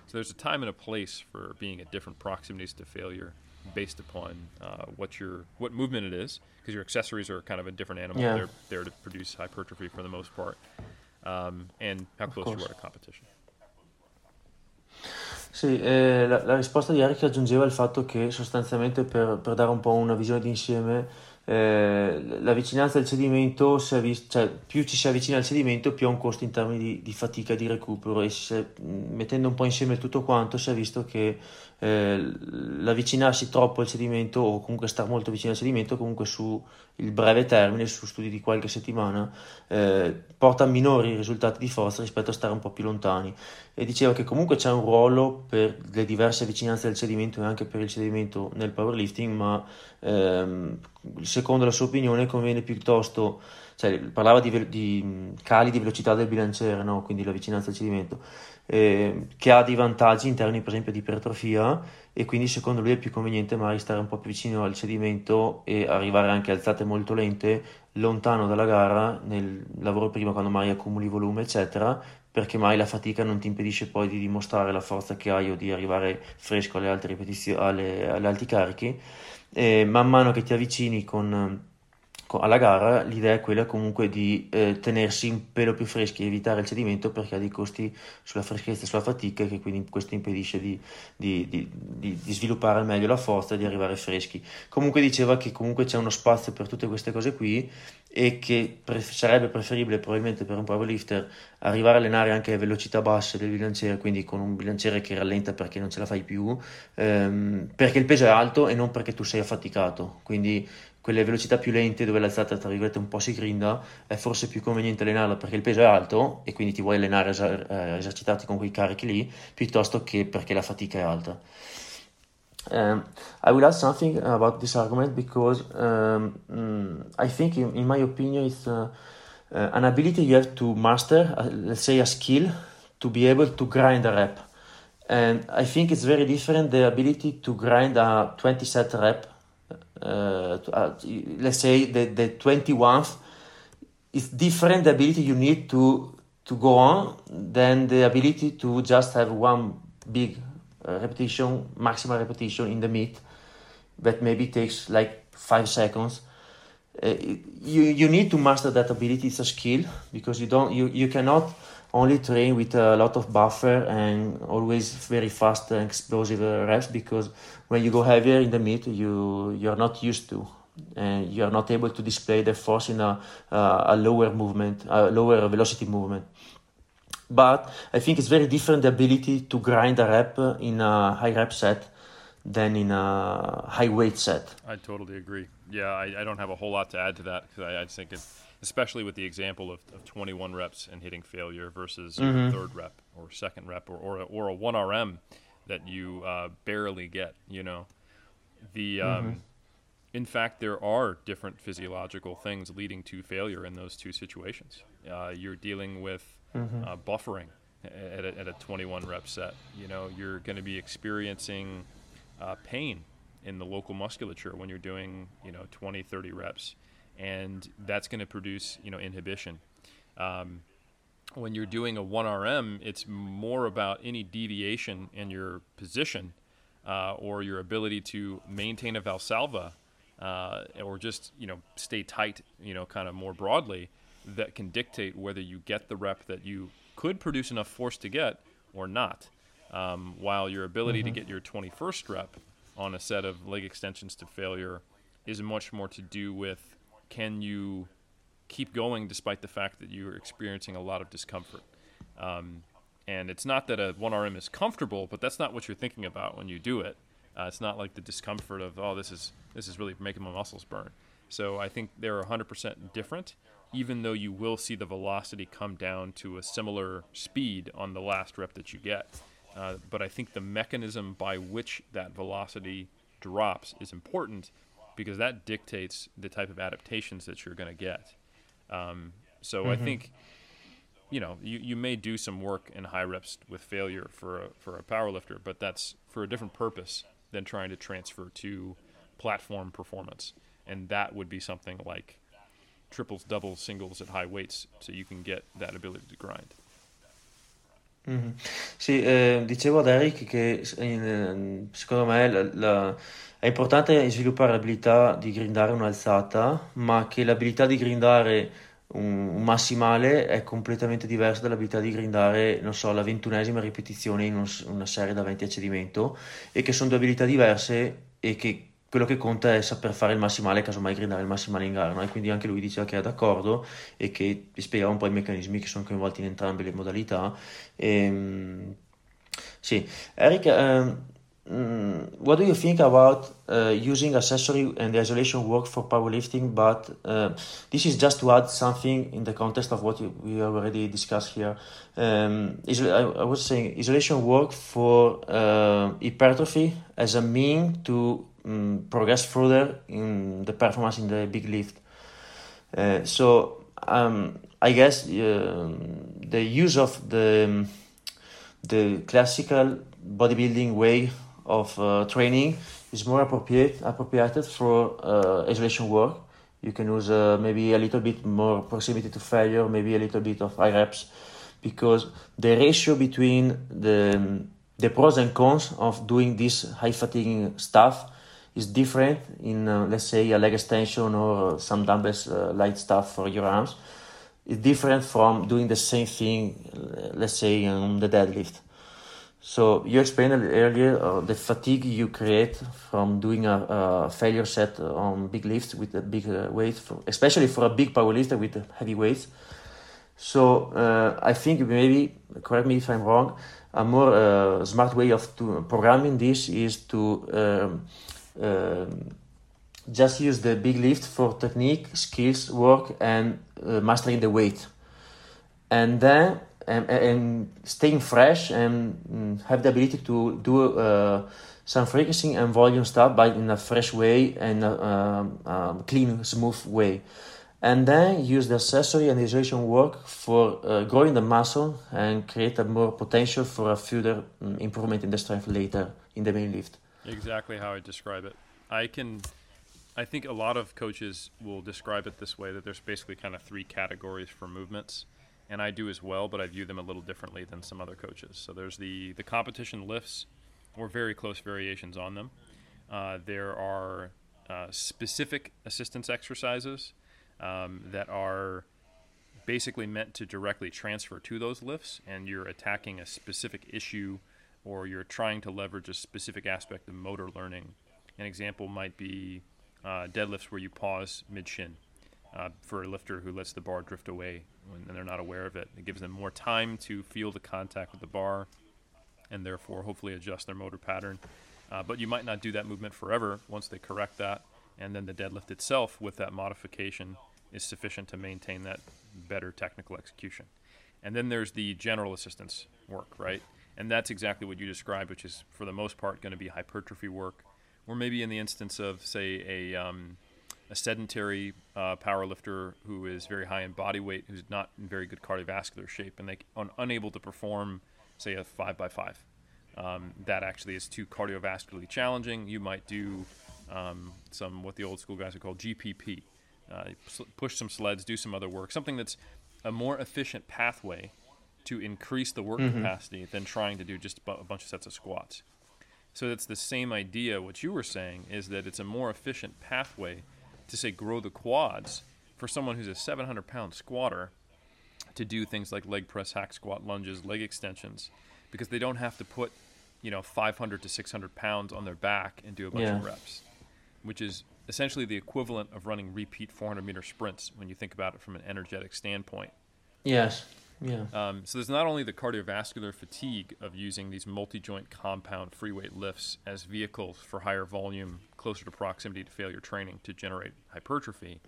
So there's a time and a place for being at different proximities to failure based upon uh, what your what movement it is, because your accessories are kind of a different animal. Yeah. They're there to produce hypertrophy for the most part, um, and how close you are to competition. Sì, eh, la, la, risposta di Eric aggiungeva il fatto che sostanzialmente per, per dare un po' una visione d'insieme eh, la vicinanza al cedimento, avvic- cioè, più ci si avvicina al cedimento, più ha un costo in termini di, di fatica di recupero e se, mettendo un po' insieme tutto quanto si è visto che eh, l'avvicinarsi troppo al cedimento o comunque stare molto vicino al cedimento comunque su il breve termine, su studi di qualche settimana, eh, porta a minori risultati di forza rispetto a stare un po' più lontani. E diceva che comunque c'è un ruolo per le diverse vicinanze del cedimento e anche per il cedimento nel powerlifting, ma ehm, secondo la sua opinione conviene piuttosto, cioè parlava di, di cali di velocità del bilanciere, no? quindi la vicinanza al cedimento eh, che ha dei vantaggi in termini per esempio di ipertrofia e quindi secondo lui è più conveniente magari stare un po' più vicino al cedimento e arrivare anche a alzate molto lente lontano dalla gara nel lavoro prima quando mai accumuli volume eccetera perché mai la fatica non ti impedisce poi di dimostrare la forza che hai o di arrivare fresco alle alte ripetizioni alle, alle alti carichi. E man mano che ti avvicini con alla gara l'idea è quella comunque di eh, tenersi un pelo più freschi evitare il cedimento perché ha dei costi sulla freschezza e sulla fatica che quindi questo impedisce di, di, di, di, sviluppare al meglio la forza e di arrivare freschi. Comunque diceva che comunque c'è uno spazio per tutte queste cose qui e che pre- sarebbe preferibile probabilmente per un powerlifter arrivare a allenare anche a velocità basse del bilanciere, quindi con un bilanciere che rallenta perché non ce la fai più, ehm, perché il peso è alto e non perché tu sei affaticato. Quindi quelle velocità più lente dove l'alzata tra virgolette un po' si grinda è forse più conveniente allenarla perché il peso è alto e quindi ti vuoi allenare eser- eh, esercitarti con quei carichi lì piuttosto che perché la fatica è alta. Um, I will add something about this argument because um, I think in, in, my opinion it's uh, uh, an ability you have to master uh, let's say a skill to be able to grind a rep. And I think it's very different the ability to grind a 20 set rep let's say the, the 21th is different the ability you need to to go on than the ability to just have one big uh, repetition maximal repetition in the meet that maybe takes like five seconds. Uh, you you need to master that ability it's a skill because you don't you, you cannot only train with a lot of buffer and always very fast and explosive reps because when you go heavier in the meet you you're not used to and you are not able to display the force in a, uh, a lower movement a lower velocity movement. But i think it's very different the ability to grind a rep in a high rep set than in a high weight set. I totally agree. Yeah i, I don't have a whole lot to add to that because I, I think it's especially with the example of, of 21 reps and hitting failure versus mm-hmm. third rep or second rep or, or, or a 1RM that you uh, barely get, you know. The um, mm-hmm. in fact, there are different physiological things leading to failure in those two situations. Uh, you're dealing with mm-hmm. uh, buffering at a, at a 21 rep set. You know, you're going to be experiencing uh, pain in the local musculature when you're doing, you know, 20, 30 reps and that's going to produce you know inhibition. Um, when you're doing a 1RM, it's more about any deviation in your position uh, or your ability to maintain a valsalva uh, or just you know stay tight, you know, kind of more broadly, that can dictate whether you get the rep that you could produce enough force to get or not. Um, while your ability mm-hmm. to get your 21st rep on a set of leg extensions to failure is much more to do with can you keep going despite the fact that you're experiencing a lot of discomfort? Um, and it's not that a 1RM is comfortable, but that's not what you're thinking about when you do it. Uh, it's not like the discomfort of oh this is this is really making my muscles burn. So I think they're 100% different, even though you will see the velocity come down to a similar speed on the last rep that you get. Uh, but I think the mechanism by which that velocity drops is important because that dictates the type of adaptations that you're going to get. Um, so mm-hmm. I think you know you, you may do some work in high reps with failure for a, for a power lifter, but that's for a different purpose than trying to transfer to platform performance, and that would be something like triples, doubles, singles at high weights, so you can get that ability to grind. Mm-hmm. Sì, eh, dicevo ad Eric che in, secondo me la, la, è importante sviluppare l'abilità di grindare un'alzata, ma che l'abilità di grindare un, un massimale è completamente diversa dall'abilità di grindare, non so, la ventunesima ripetizione in un, una serie da 20 a cedimento e che sono due abilità diverse e che quello che conta è saper fare il massimale, casomai gridare il massimale in gara, no? e quindi anche lui diceva che era d'accordo e che spiegava un po' i meccanismi che sono coinvolti in entrambe le modalità. E, ehm, sì, Eric, um, what do you think about uh, using accessory and isolation work for powerlifting? But uh, this is just to add something in the context of what we already discussed here. Um, is, I, was saying isolation work for uh, hypertrophy as a mean to um, progress further in the performance in the big lift. Uh, so um, I guess uh, the use of the the classical bodybuilding way of uh, training is more appropriate appropriate for uh, isolation work You can use uh, maybe a little bit more proximity to failure, maybe a little bit of high reps, because the ratio between the the pros and cons of doing this high fatiguing stuff is different in uh, let's say a leg extension or some dumbbells uh, light stuff for your arms. It's different from doing the same thing, uh, let's say on the deadlift. So you explained earlier uh, the fatigue you create from doing a, a, failure set on big lifts with a big uh, weight, for, especially for a big powerlifter with heavy weights. So uh, I think maybe correct me if I'm wrong. A more uh, smart way of to, programming this is to um, just use the big lift for technique, skills, work, and uh, mastering the weight, and then and, and staying fresh and mm, have the ability to do uh, some frequency and volume stuff but in a fresh way and a, um, um, clean smooth way. And then use the accessory and isolation work for uh, growing the muscle and create a more potential for a further um, improvement in the strength later in the main lift exactly how i describe it i can i think a lot of coaches will describe it this way that there's basically kind of three categories for movements and I do as well, but I view them a little differently than some other coaches. So there's the the competition lifts, or very close variations on them. Uh, there are uh, specific assistance exercises um, that are basically meant to directly transfer to those lifts, and you're attacking a specific issue, or you're trying to leverage a specific aspect of motor learning. An example might be uh, deadlifts where you pause mid shin uh, for a lifter who lets the bar drift away when they're not aware of it. It gives them more time to feel the contact with the bar and therefore hopefully adjust their motor pattern. Uh, but you might not do that movement forever once they correct that, and then the deadlift itself with that modification is sufficient to maintain that better technical execution. And then there's the general assistance work, right? And that's exactly what you described, which is for the most part going to be hypertrophy work, or maybe in the instance of, say, a um, a sedentary uh, power lifter who is very high in body weight, who's not in very good cardiovascular shape, and they are unable to perform, say, a five by five. Um, that actually is too cardiovascularly challenging. You might do um, some what the old school guys would call GPP, uh, push some sleds, do some other work, something that's a more efficient pathway to increase the work mm-hmm. capacity than trying to do just a bunch of sets of squats. So it's the same idea. What you were saying is that it's a more efficient pathway to say grow the quads for someone who's a 700 pound squatter to do things like leg press, hack squat, lunges, leg extensions, because they don't have to put, you know, 500 to 600 pounds on their back and do a bunch yeah. of reps, which is essentially the equivalent of running repeat 400 meter sprints when you think about it from an energetic standpoint. Yes. Yeah. Um, so there's not only the cardiovascular fatigue of using these multi-joint compound free weight lifts as vehicles for higher volume, closer to proximity to failure training to generate hypertrophy.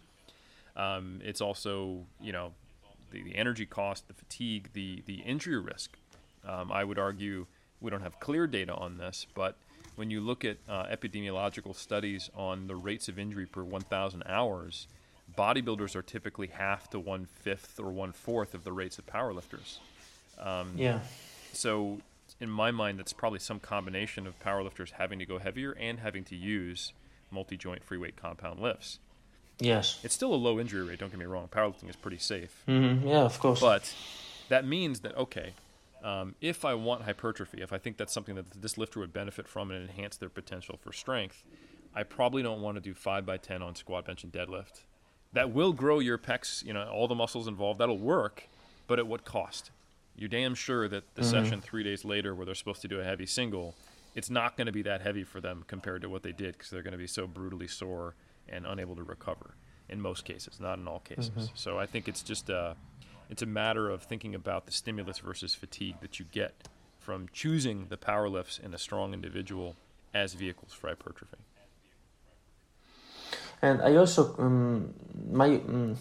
Um, it's also you know the, the, energy cost, the fatigue, the the injury risk. Um, I would argue we don't have clear data on this, but when you look at uh, epidemiological studies on the rates of injury per 1,000 hours, bodybuilders are typically half to one fifth or one fourth of the rates of powerlifters. Um, yeah. So, in my mind, that's probably some combination of powerlifters having to go heavier and having to use multi joint free weight compound lifts. Yes. It's still a low injury rate, don't get me wrong. Powerlifting is pretty safe. Mm-hmm. Yeah, of course. But that means that, okay, um, if I want hypertrophy, if I think that's something that this lifter would benefit from and enhance their potential for strength, I probably don't want to do 5 by 10 on squat, bench, and deadlift that will grow your pecs, you know, all the muscles involved. That'll work, but at what cost? You're damn sure that the mm-hmm. session three days later, where they're supposed to do a heavy single, it's not going to be that heavy for them compared to what they did because they're going to be so brutally sore and unable to recover in most cases, not in all cases. Mm-hmm. So I think it's just a, it's a matter of thinking about the stimulus versus fatigue that you get from choosing the power lifts in a strong individual as vehicles for hypertrophy. And I also um, my um,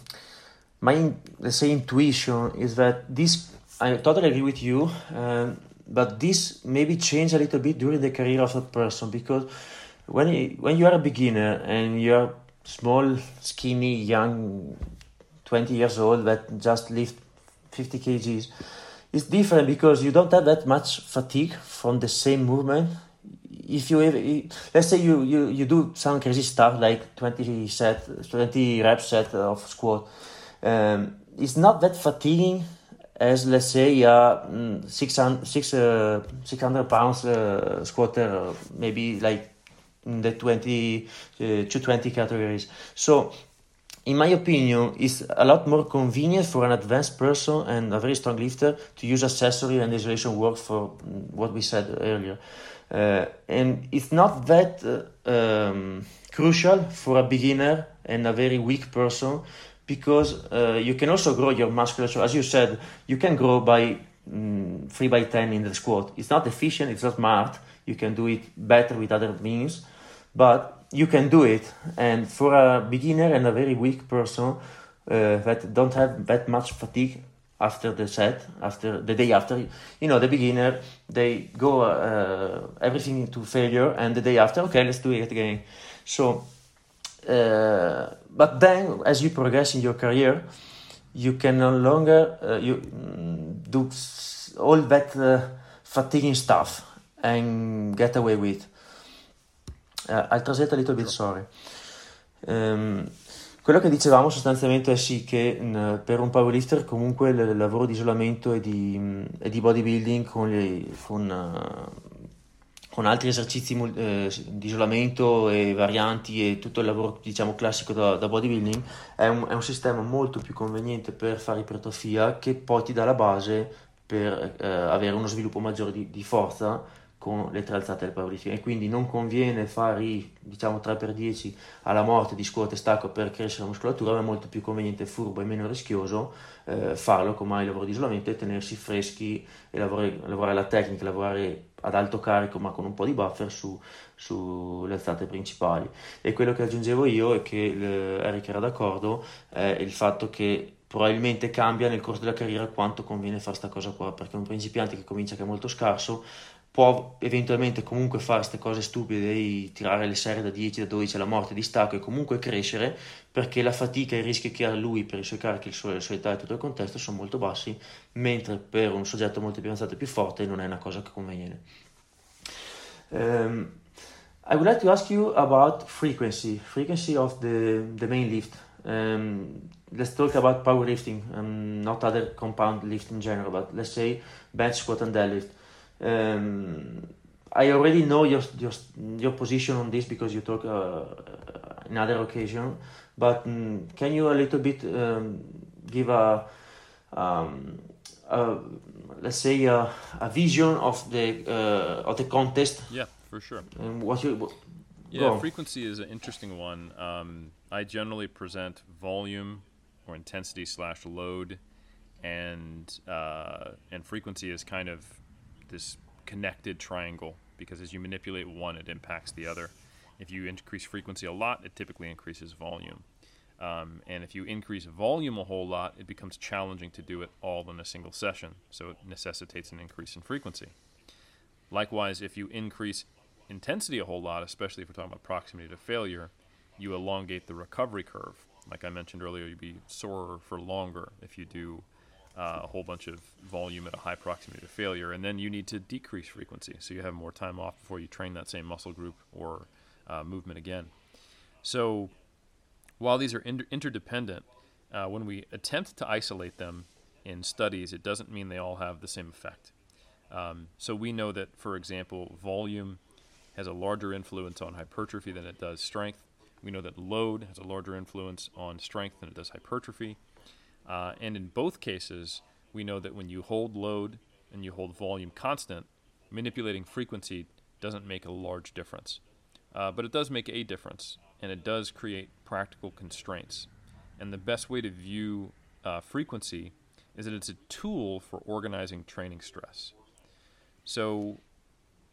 my let's say intuition is that this I totally agree with you, uh, but this maybe change a little bit during the career of a person because when you, when you are a beginner and you're small, skinny, young, twenty years old that just lift fifty kgs, it's different because you don't have that much fatigue from the same movement if you let's say you, you, you do some crazy stuff like 20 set 20 rep set of squat um, it's not that fatiguing as let's say uh, 600, 600 pounds uh, squatter maybe like the 20 uh, 220 categories. So in my opinion, it's a lot more convenient for an advanced person and a very strong lifter to use accessory and isolation work for what we said earlier. Uh, and it's not that uh, um, crucial for a beginner and a very weak person because uh, you can also grow your musculature. As you said, you can grow by mm, 3 by 10 in the squat. It's not efficient, it's not smart. You can do it better with other means, but you can do it. And for a beginner and a very weak person uh, that don't have that much fatigue after the set, after the day after, you know, the beginner, they go uh, everything into failure, and the day after, okay, let's do it again. So, uh, but then as you progress in your career, you can no longer uh, you do all that uh, fatiguing stuff and get away with. Uh, I'll translate a little bit, sorry. Quello che dicevamo sostanzialmente è sì che mh, per un powerlifter comunque il, il lavoro di isolamento e di, mh, e di bodybuilding con, le, con, uh, con, altri esercizi uh, di isolamento e varianti e tutto il lavoro diciamo classico da, da bodybuilding è un, è un, sistema molto più conveniente per fare ipertrofia che poi ti dà la base per uh, avere uno sviluppo maggiore di, di forza con le tre alzate del powerlifting e quindi non conviene fare i diciamo 3x10 alla morte di scuote e stacco per crescere la muscolatura ma è molto più conveniente, furbo e meno rischioso eh, farlo come il lavoro di isolamento e tenersi freschi e lavorare, lavorare la tecnica, lavorare ad alto carico ma con un po' di buffer su, sulle alzate principali. E quello che aggiungevo io e che Eric era d'accordo è il fatto che probabilmente cambia nel corso della carriera quanto conviene fare questa cosa qua perché un principiante che comincia che è molto scarso può eventualmente comunque fare queste cose stupide di tirare le serie da 10, da 12 alla morte di stacco e comunque crescere perché la fatica e i rischi che ha lui per i suoi carichi, la sua età e tutto il contesto sono molto bassi, mentre per un soggetto molto più avanzato e più forte non è una cosa che conviene. Um, I would like to ask you about frequency, frequency of the, the main lift. Um, let's talk about powerlifting, um, not other compound lift in general, but let's say bench squat and deadlift. Um, I already know your, your your position on this because you talk uh, in other occasion, but um, can you a little bit um, give a, um, a, let's say a, a vision of the uh, of the contest? Yeah, for sure. And what you what, yeah, frequency is an interesting one. Um, I generally present volume or intensity slash load, and uh, and frequency is kind of this connected triangle because as you manipulate one, it impacts the other. If you increase frequency a lot, it typically increases volume. Um, and if you increase volume a whole lot, it becomes challenging to do it all in a single session. So it necessitates an increase in frequency. Likewise, if you increase intensity a whole lot, especially if we're talking about proximity to failure, you elongate the recovery curve. Like I mentioned earlier, you'd be sorer for longer if you do uh, a whole bunch of volume at a high proximity to failure, and then you need to decrease frequency so you have more time off before you train that same muscle group or uh, movement again. So while these are inter- interdependent, uh, when we attempt to isolate them in studies, it doesn't mean they all have the same effect. Um, so we know that, for example, volume has a larger influence on hypertrophy than it does strength. We know that load has a larger influence on strength than it does hypertrophy. Uh, and in both cases, we know that when you hold load and you hold volume constant, manipulating frequency doesn't make a large difference. Uh, but it does make a difference, and it does create practical constraints. And the best way to view uh, frequency is that it's a tool for organizing training stress. So,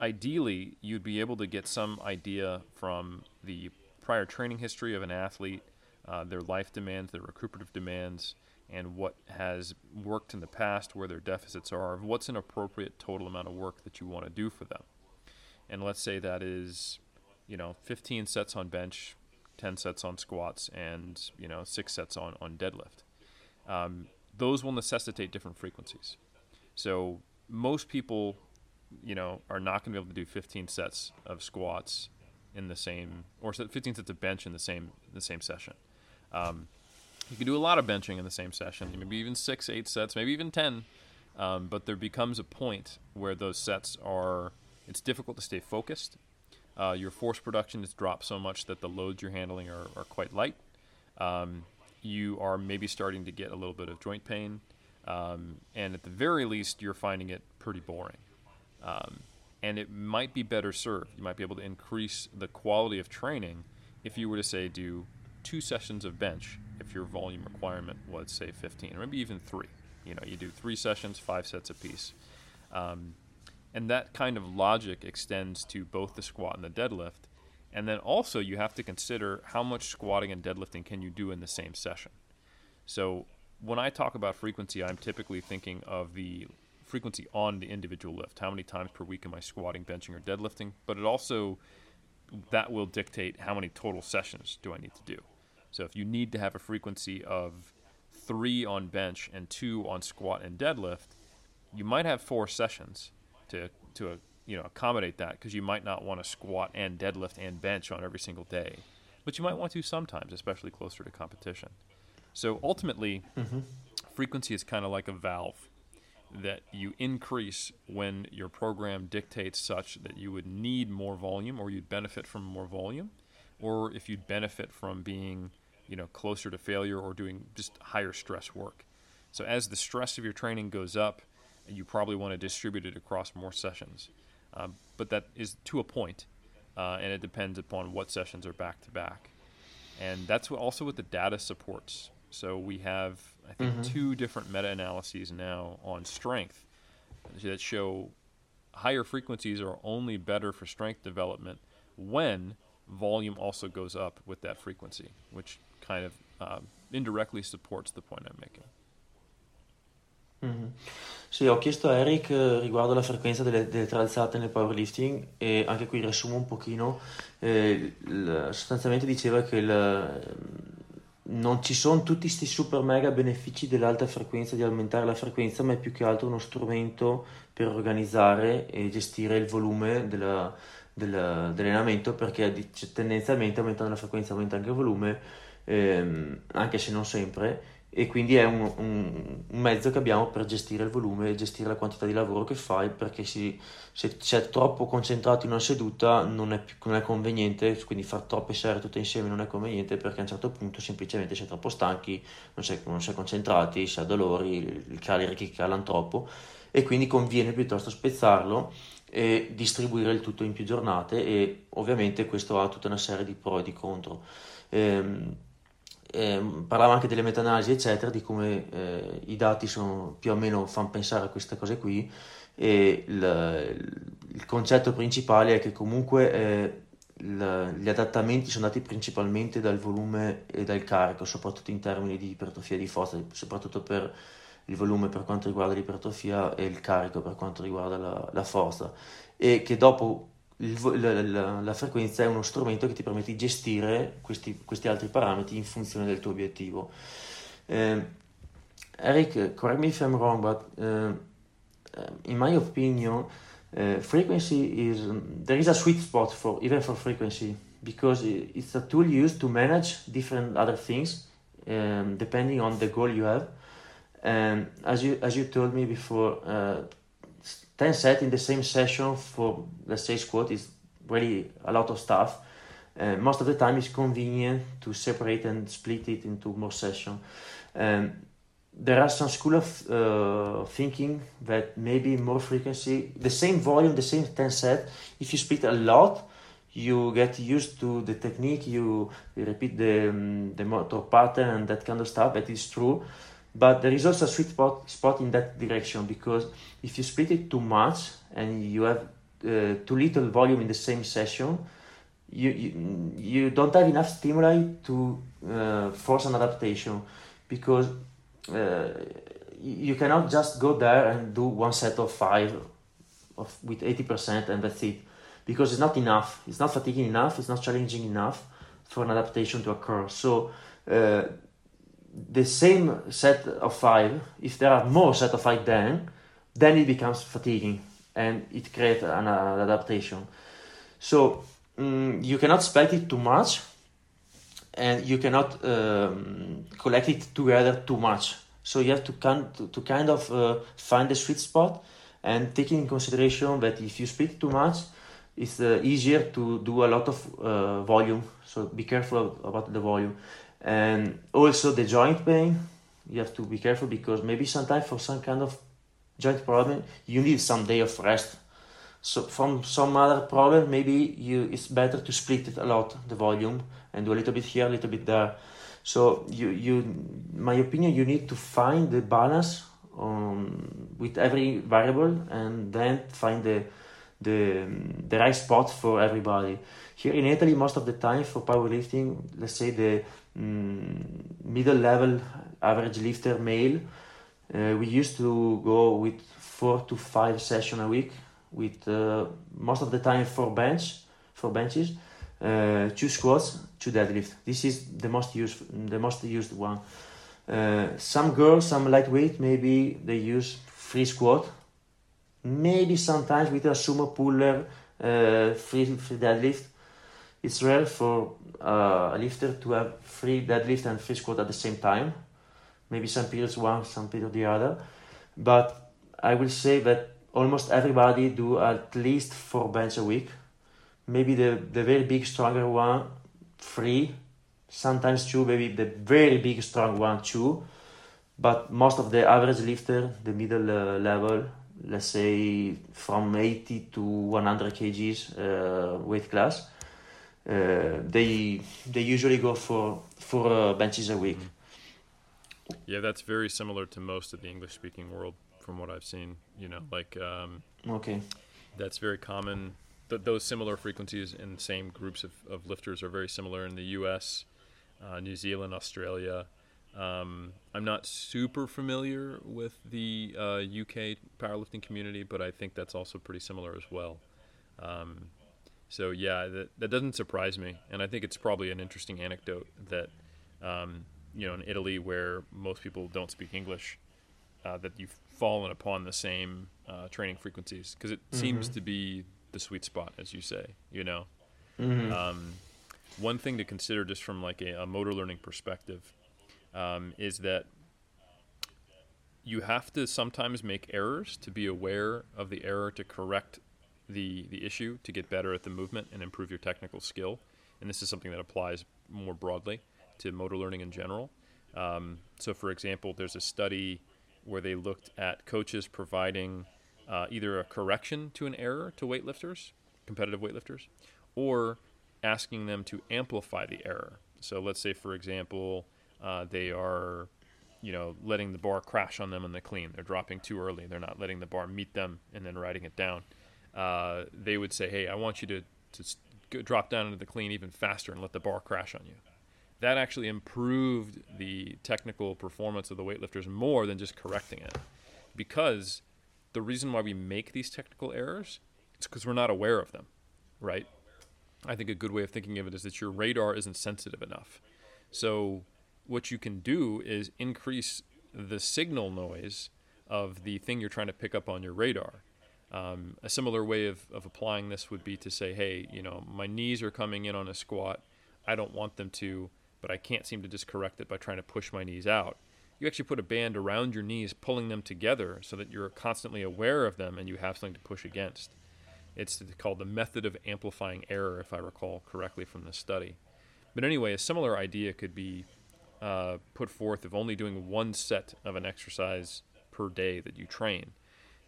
ideally, you'd be able to get some idea from the prior training history of an athlete, uh, their life demands, their recuperative demands, and what has worked in the past, where their deficits are, what's an appropriate total amount of work that you want to do for them. And let's say that is, you know, 15 sets on bench, 10 sets on squats, and, you know, six sets on, on deadlift. Um, those will necessitate different frequencies. So most people you know, are not going to be able to do 15 sets of squats in the same, or 15 sets of bench in the same the same session. Um, you can do a lot of benching in the same session, maybe even six, eight sets, maybe even 10. Um, but there becomes a point where those sets are, it's difficult to stay focused. Uh, your force production has dropped so much that the loads you're handling are, are quite light. Um, you are maybe starting to get a little bit of joint pain. Um, and at the very least, you're finding it pretty boring. Um, and it might be better served. You might be able to increase the quality of training if you were to say do two sessions of bench if your volume requirement was say 15 or maybe even three. You know, you do three sessions, five sets apiece. Um, and that kind of logic extends to both the squat and the deadlift. And then also you have to consider how much squatting and deadlifting can you do in the same session. So when I talk about frequency, I'm typically thinking of the frequency on the individual lift. How many times per week am I squatting, benching, or deadlifting? But it also that will dictate how many total sessions do I need to do. So if you need to have a frequency of three on bench and two on squat and deadlift, you might have four sessions to to uh, you know accommodate that because you might not want to squat and deadlift and bench on every single day, but you might want to sometimes, especially closer to competition. So ultimately, mm-hmm. frequency is kind of like a valve that you increase when your program dictates such that you would need more volume or you'd benefit from more volume or if you'd benefit from being you know closer to failure or doing just higher stress work. So as the stress of your training goes up you probably want to distribute it across more sessions. Um, but that is to a point, uh, and it depends upon what sessions are back to back. And that's what also what the data supports. So we have, I think, mm-hmm. two different meta analyses now on strength that show higher frequencies are only better for strength development when volume also goes up with that frequency, which kind of uh, indirectly supports the point I'm making. Mm-hmm. Sì, ho chiesto a Eric eh, riguardo la frequenza delle, delle tre alzate nel powerlifting e anche qui riassumo un pochino. Eh, sostanzialmente diceva che il, non ci sono tutti questi super mega benefici dell'alta frequenza, di aumentare la frequenza, ma è più che altro uno strumento per organizzare e gestire il volume della, della, dell'allenamento perché tendenzialmente aumentando la frequenza aumenta anche il volume, ehm, anche se non sempre e quindi è un, un, un, mezzo che abbiamo per gestire il volume e gestire la quantità di lavoro che fai perché si, se sei troppo concentrato in una seduta non è, più, non è conveniente, quindi fare troppe serie tutte insieme non è conveniente perché a un certo punto semplicemente sei troppo stanchi, non sei, non sei concentrati, si ha dolori, i carichi calano troppo e quindi conviene piuttosto spezzarlo e distribuire il tutto in più giornate e ovviamente questo ha tutta una serie di pro e di contro. Ehm, eh, parlava anche delle meta-analisi, eccetera, di come eh, i dati sono, più o meno fanno pensare a queste cose qui e il, il concetto principale è che comunque eh, il, gli adattamenti sono dati principalmente dal volume e dal carico, soprattutto in termini di ipertrofia di forza, soprattutto per il volume per quanto riguarda l'ipertrofia e il carico per quanto riguarda la, la forza e che dopo il, la, la, la, frequenza è uno strumento che ti permette di gestire questi, questi altri parametri in funzione del tuo obiettivo. Uh, Eric, correct me if I'm wrong, but uh, in my opinion, uh, frequency is there is a sweet spot for even for frequency because it's a tool used to manage different other things um, depending on the goal you have. And as you as you told me before, uh, 10 set in the same session for let's say squat is really a lot of stuff. Uh, most of the time it's convenient to separate and split it into more sessions um, there are some school of uh, thinking that maybe more frequency the same volume the same 10 set if you split a lot you get used to the technique you, you repeat the, um, the motor pattern and that kind of stuff. That is true but there is also a sweet spot, spot in that direction because if you split it too much and you have uh, too little volume in the same session, you, you, you don't have enough stimuli to uh, force an adaptation because uh, you cannot just go there and do one set of five of, with 80% and that's it because it's not enough. It's not fatiguing enough. It's not challenging enough for an adaptation to occur. So uh, the same set of five, if there are more set of five then, then it becomes fatiguing. and it creates an, adaptation. So um, you cannot expect it too much, and you cannot um, collect it together too much. So you have to kind to, to kind of uh, find the sweet spot, and taking in consideration that if you split too much, it's uh, easier to do a lot of uh, volume. So be careful about the volume, and also the joint pain. You have to be careful because maybe sometimes for some kind of joint problem you need some day of rest so from some other problem, maybe you it's better to split it a lot the volume and do a little bit here, a little bit there. So you you, my opinion, you need to find the balance um, with every variable and then find the the the right spot for everybody. Here in Italy, most of the time for powerlifting, let's say the um, middle level average lifter male, uh, we used to go with four to five session a week with uh, most of the time four bench, four benches, uh, two squats, two deadlift. This is the most used, the most used one. Uh, some girls, some lightweight, maybe they use free squat. Maybe sometimes with a sumo puller, uh, free, free deadlift. It's rare for uh, a lifter to have free deadlift and free squat at the same time. Maybe some periods one, some period the other. But I will say that almost everybody do at least four bench a week. Maybe the, the very big stronger one, three, sometimes two, maybe the very big strong one, two. But most of the average lifter, the middle uh, level, let's say from 80 to 100 kgs uh, weight class, uh, they they usually go for four uh, benches a week. Yeah, that's very similar to most of the English speaking world from what I've seen. You know, like um, okay, that's very common. Th- those similar frequencies in the same groups of, of lifters are very similar in the U.S., uh, New Zealand, Australia. Um, I'm not super familiar with the uh, UK powerlifting community, but I think that's also pretty similar as well. Um, so yeah, that, that doesn't surprise me, and I think it's probably an interesting anecdote that um, you know in Italy, where most people don't speak English, uh, that you've fallen upon the same uh, training frequencies because it mm-hmm. seems to be the sweet spot, as you say. You know, mm-hmm. um, one thing to consider just from like a, a motor learning perspective um, is that you have to sometimes make errors to be aware of the error to correct the the issue to get better at the movement and improve your technical skill. And this is something that applies more broadly to motor learning in general. Um, so, for example, there's a study where they looked at coaches providing uh, either a correction to an error to weightlifters, competitive weightlifters, or asking them to amplify the error. So let's say, for example, uh, they are, you know, letting the bar crash on them in the clean. They're dropping too early. They're not letting the bar meet them and then riding it down. Uh, they would say, "Hey, I want you to to drop down into the clean even faster and let the bar crash on you." that actually improved the technical performance of the weightlifters more than just correcting it. Because the reason why we make these technical errors is because we're not aware of them, right? I think a good way of thinking of it is that your radar isn't sensitive enough. So, what you can do is increase the signal noise of the thing you're trying to pick up on your radar. Um, a similar way of, of applying this would be to say, hey, you know, my knees are coming in on a squat. I don't want them to but I can't seem to just correct it by trying to push my knees out. You actually put a band around your knees, pulling them together so that you're constantly aware of them and you have something to push against. It's called the method of amplifying error, if I recall correctly from the study. But anyway, a similar idea could be uh, put forth of only doing one set of an exercise per day that you train.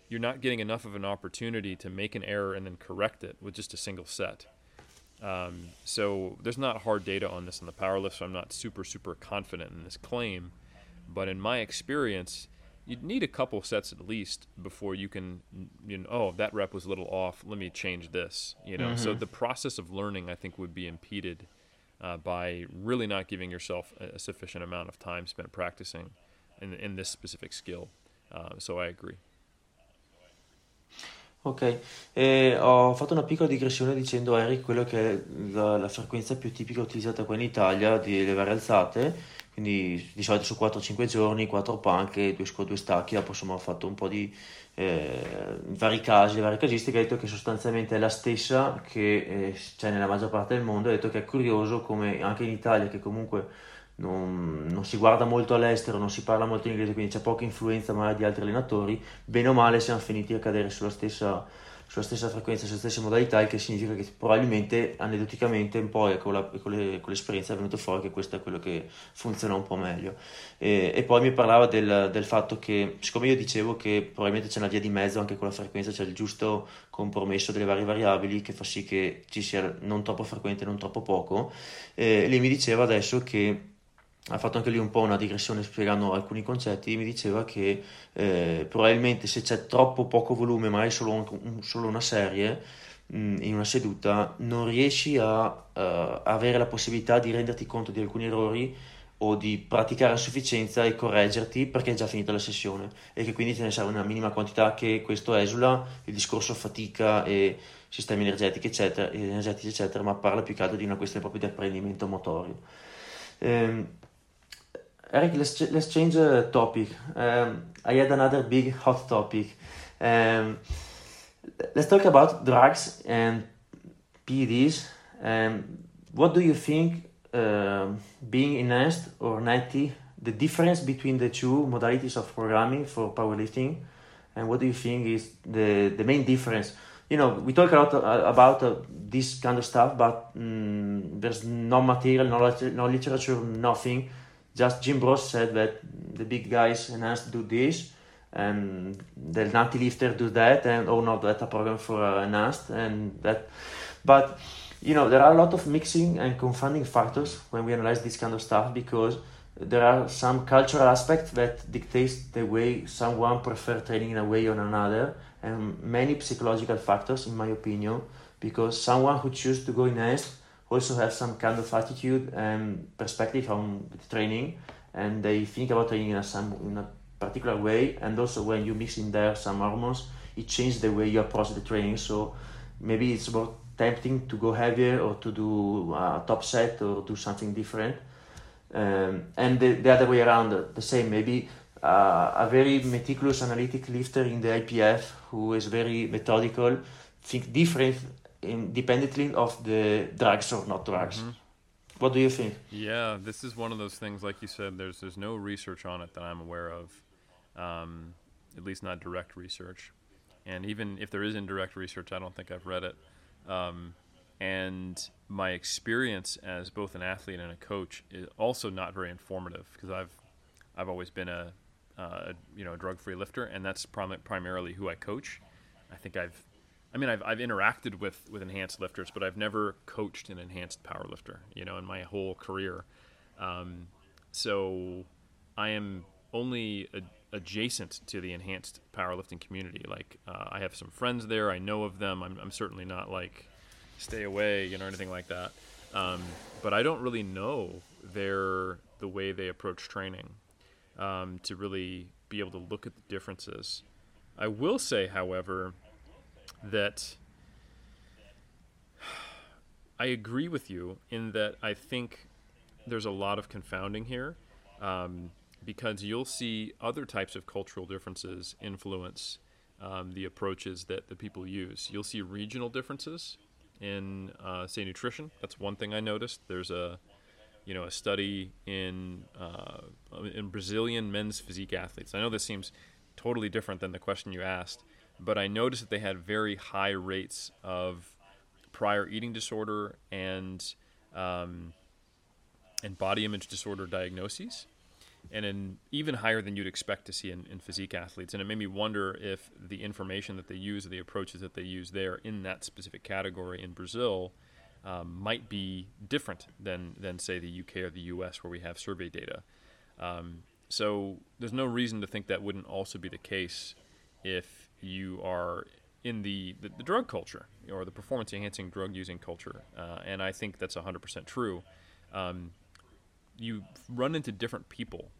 You're not getting enough of an opportunity to make an error and then correct it with just a single set. Um, so there's not hard data on this in the power lift, so I'm not super, super confident in this claim. But in my experience, you'd need a couple sets at least before you can, you know, oh, that rep was a little off. Let me change this. You know, mm-hmm. so the process of learning, I think, would be impeded uh, by really not giving yourself a, a, sufficient amount of time spent practicing in, in this specific skill. Uh, so I agree. Ok, e ho fatto una piccola digressione dicendo a Eric quello che è la, la frequenza più tipica utilizzata qua in Italia di levare alzate, quindi di solito su 4-5 giorni, 4 panche, 2 due stacchi, dopo insomma ho fatto un po' di eh, vari casi, varie casistiche, ha detto che sostanzialmente è la stessa che eh, c'è nella maggior parte del mondo, ha detto che è curioso come anche in Italia che comunque non, non, si guarda molto all'estero, non si parla molto in inglese, quindi c'è poca influenza magari di altri allenatori, bene o male siamo finiti a cadere sulla stessa sulla stessa frequenza, sulle stesse modalità, il che significa che probabilmente aneddoticamente un po' con, la, con, le, con, l'esperienza è venuto fuori che questo è quello che funziona un po' meglio. E, e poi mi parlava del, del, fatto che, siccome io dicevo che probabilmente c'è una via di mezzo anche con la frequenza, c'è il giusto compromesso delle varie variabili che fa sì che ci sia non troppo frequente, non troppo poco, eh, lei mi diceva adesso che ha fatto anche lì un po' una digressione spiegando alcuni concetti, mi diceva che eh, probabilmente se c'è troppo poco volume, magari solo, un, solo una serie mh, mm, in una seduta, non riesci a uh, avere la possibilità di renderti conto di alcuni errori o di praticare a sufficienza e correggerti perché è già finita la sessione e che quindi te ne serve una minima quantità che questo esula il discorso fatica e sistemi energetici eccetera, energetici eccetera ma parla più che altro di una questione proprio di apprendimento motorio. Um, Eric, let's, let's change the topic. Um, I had another big hot topic. Um, let's talk about drugs and PEDs. Um, what do you think, uh, being enhanced or natty, the difference between the two modalities of programming for powerlifting? And what do you think is the, the main difference? You know, we talk a lot uh, about uh, this kind of stuff, but um, there's no material, no, no literature, nothing just gym bros said that the big guys enhanced do this and the natty lifter do that and oh no that's a program for uh, enhanced and that but you know there are a lot of mixing and confounding factors when we analyze this kind of stuff because there are some cultural aspects that dictate the way someone prefer training in a way or another and many psychological factors in my opinion because someone who chooses to go in enhanced also have some kind of attitude and perspective on training and they think about training in a, some, in a particular way and also when you mix in there some hormones it changes the way you approach the training. So maybe it's more tempting to go heavier or to do a top set or do something different. Um, and the, the, other way around the same. Maybe uh, a very meticulous analytic lifter in the IPF who is very methodical think different independently of the drugs or not drugs. Mm-hmm. What do you think? Yeah, this is one of those things. Like you said, there's there's no research on it that I'm aware of, um, at least not direct research. And even if there is indirect research, I don't think I've read it. Um, and my experience as both an athlete and a coach is also not very informative because I've I've always been a, uh, you know drug-free lifter, and that's prim- primarily who I coach. I think I've I mean, I've, I've interacted with, with enhanced lifters, but I've never coached an enhanced power lifter, you know, in my whole career. Um, so I am only adjacent to the enhanced powerlifting community. Like, uh, I have some friends there. I know of them. I'm, I'm certainly not like stay away, you know, anything like that. Um, but I don't really know their the way they approach training um, to really be able to look at the differences. I will say, however, that I agree with you in that I think there's a lot of confounding here um, because you'll see other types of cultural differences influence um, the approaches that the people use. You'll see regional differences in, uh, say, nutrition. That's one thing I noticed. There's a you know, a study in uh, in Brazilian men's physique athletes. I know this seems totally different than the question you asked, but I noticed that they had very high rates of prior eating disorder and um, and body image disorder diagnoses, and in, even higher than you'd expect to see in, in physique athletes. And it made me wonder if the information that they use, the approaches that they use there in that specific category in Brazil, um, might be different than than say the UK or the US, where we have survey data. Um, so there's no reason to think that wouldn't also be the case if you are in the, the, the drug culture or the performance enhancing drug using culture. Uh, and I think that's 100% true. Um, you run into different people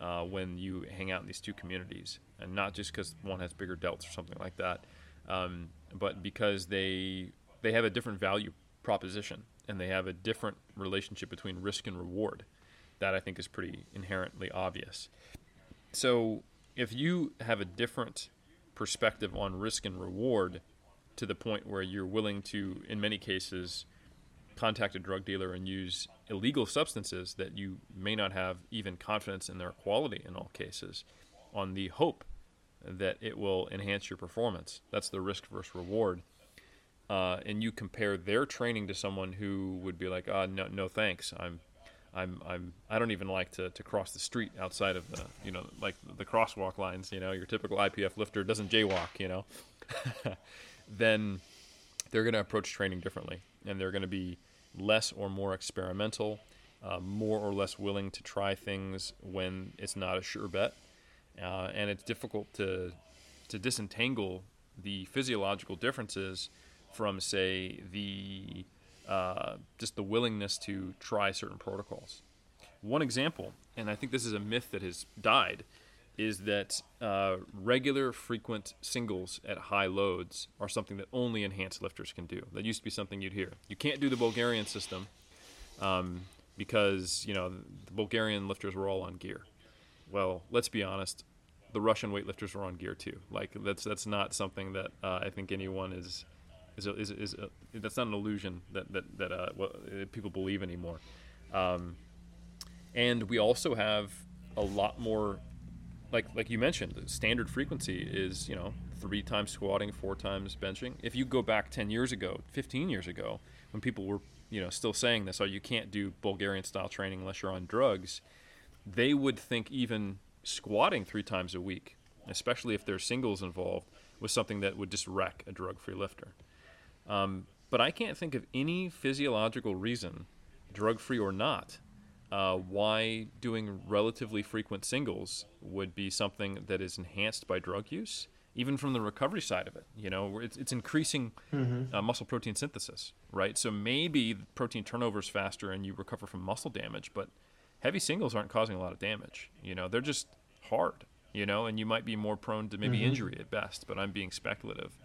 uh, when you hang out in these two communities, and not just because one has bigger delts or something like that, um, but because they they have a different value proposition and they have a different relationship between risk and reward. that I think is pretty inherently obvious. So if you have a different perspective on risk and reward to the point where you're willing to, in many cases, contact a drug dealer and use illegal substances that you may not have even confidence in their quality in all cases on the hope that it will enhance your performance. That's the risk versus reward. Uh, and you compare their training to someone who would be like, "Ah, no, no, thanks. I'm, I'm, I'm. I don't even like to, to cross the street outside of the, you know, like the crosswalk lines. You know, your typical IPF lifter doesn't jaywalk. You know, *laughs* then they're going to approach training differently, and they're going to be less or more experimental, uh, more or less willing to try things when it's not a sure bet, uh, and it's difficult to to disentangle the physiological differences from, say, the uh, just the willingness to try certain protocols. One example, and I think this is a myth that has died, is that uh, regular, frequent singles at high loads are something that only enhanced lifters can do. That used to be something you'd hear. You can't do the Bulgarian system um, because you know the Bulgarian lifters were all on gear. Well, let's be honest, the Russian weightlifters were on gear too. Like that's that's not something that uh, I think anyone is is a, is, is a, that's not an illusion that that that uh, people believe anymore. Um, and we also have a lot more like like you mentioned, standard frequency is you know three times squatting, four times benching. If you go back ten years ago, fifteen years ago, when people were you know still saying this, oh you can't do Bulgarian style training unless you're on drugs, they would think even squatting three times a week, especially if there's singles involved, was something that would just wreck a drug-free lifter. Um, but I can't think of any physiological reason, drug-free or not, uh, why doing relatively frequent singles would be something that is enhanced by drug use, even from the recovery side of it. You know, it's, it's increasing mm-hmm. uh, muscle protein synthesis, right? So maybe protein turnover is faster and you recover from muscle damage, but heavy singles aren't causing a lot of damage. You know, they're just hard, you know, and you might be more prone to maybe mm-hmm. injury at best, but I'm being speculative.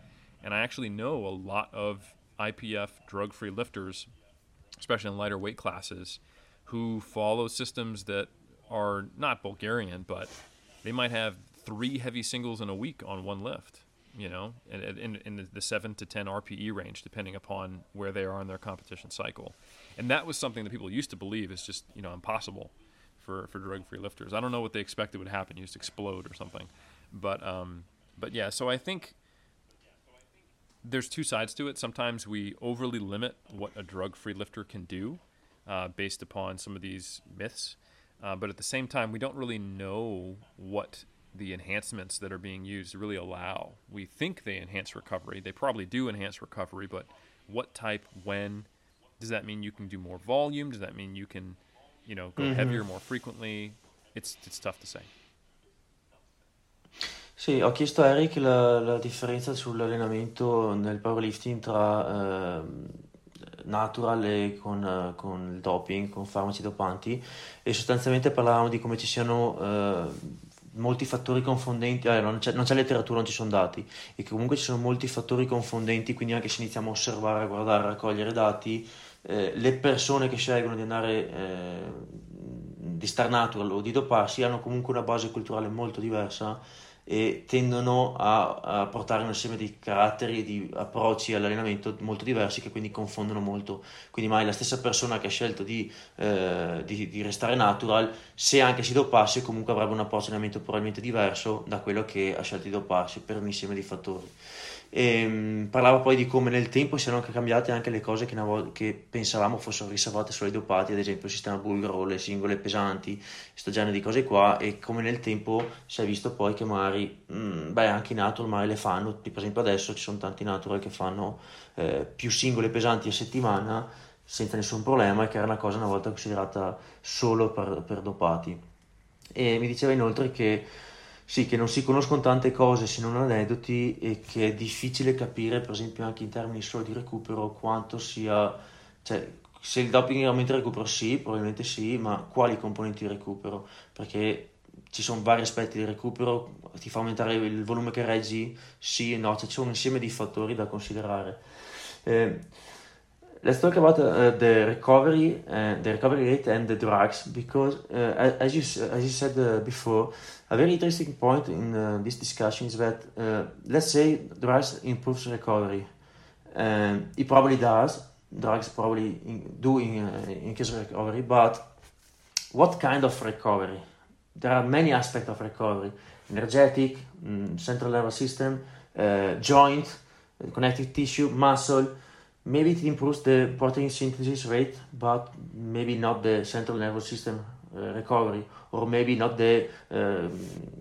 And I actually know a lot of IPF drug free lifters, especially in lighter weight classes who follow systems that are not Bulgarian, but they might have three heavy singles in a week on one lift, you know, in, in, in, the 7 to 10 RPE range, depending upon where they are in their competition cycle. And that was something that people used to believe is just, you know, impossible for, for drug free lifters. I don't know what they expected would happen. You just explode or something. But, um, but yeah, so I think there's two sides to it. Sometimes we overly limit what a drug free lifter can do uh, based upon some of these myths. Uh, but at the same time, we don't really know what the enhancements that are being used really allow. We think they enhance recovery. They probably do enhance recovery, but what type, when? Does that mean you can do more volume? Does that mean you can, you know, go mm-hmm. heavier more frequently? It's, it's tough to say. Sì, ho chiesto a Eric la, la differenza sull'allenamento nel powerlifting tra eh, natural e con, con, il doping, con farmaci dopanti e sostanzialmente parlavamo di come ci siano eh, molti fattori confondenti, eh, non, c'è, non, c'è, letteratura, non ci sono dati e che comunque ci sono molti fattori confondenti, quindi anche se iniziamo a osservare, a guardare, a raccogliere dati, eh, le persone che scelgono di andare eh, di star natural o di doparsi hanno comunque una base culturale molto diversa e tendono a, a, portare un insieme di caratteri e di approcci all'allenamento molto diversi che quindi confondono molto. Quindi mai la stessa persona che ha scelto di, eh, di, di restare natural, se anche si dopasse, comunque avrebbe un approccio allenamento probabilmente diverso da quello che ha scelto di doparsi per un insieme di fattori. E, um, parlava poi di come nel tempo siano anche cambiate anche le cose che, volta, che pensavamo fossero riservate solo ai dopati, ad esempio il sistema bulgaro, le singole pesanti, questo genere di cose qua, e come nel tempo si è visto poi che magari, mh, mm, beh, anche i natural magari le fanno, per esempio adesso ci sono tanti natural che fanno eh, più singole pesanti a settimana senza nessun problema, e che era una cosa una volta considerata solo per, per dopati. E mi diceva inoltre che sì, che non si conoscono tante cose se non aneddoti e che è difficile capire, per esempio anche in termini solo di recupero, quanto sia, cioè se il doping aumenta il recupero sì, probabilmente sì, ma quali componenti di recupero? Perché ci sono vari aspetti di recupero, ti fa aumentare il volume che reggi? Sì e no, cioè c'è un insieme di fattori da considerare. Eh, let's talk about uh, the recovery and the recovery rate and the drugs because uh, as you as you said uh, before a very interesting point in uh, this discussion is that uh, let's say drugs improves recovery and it probably does drugs probably in, do in, uh, increase recovery but what kind of recovery? There are many aspects of recovery. Energetic mm, central nervous system joint connective tissue muscle. Maybe it improves the protein synthesis rate, but maybe not the central nervous system uh, recovery, or maybe not the uh,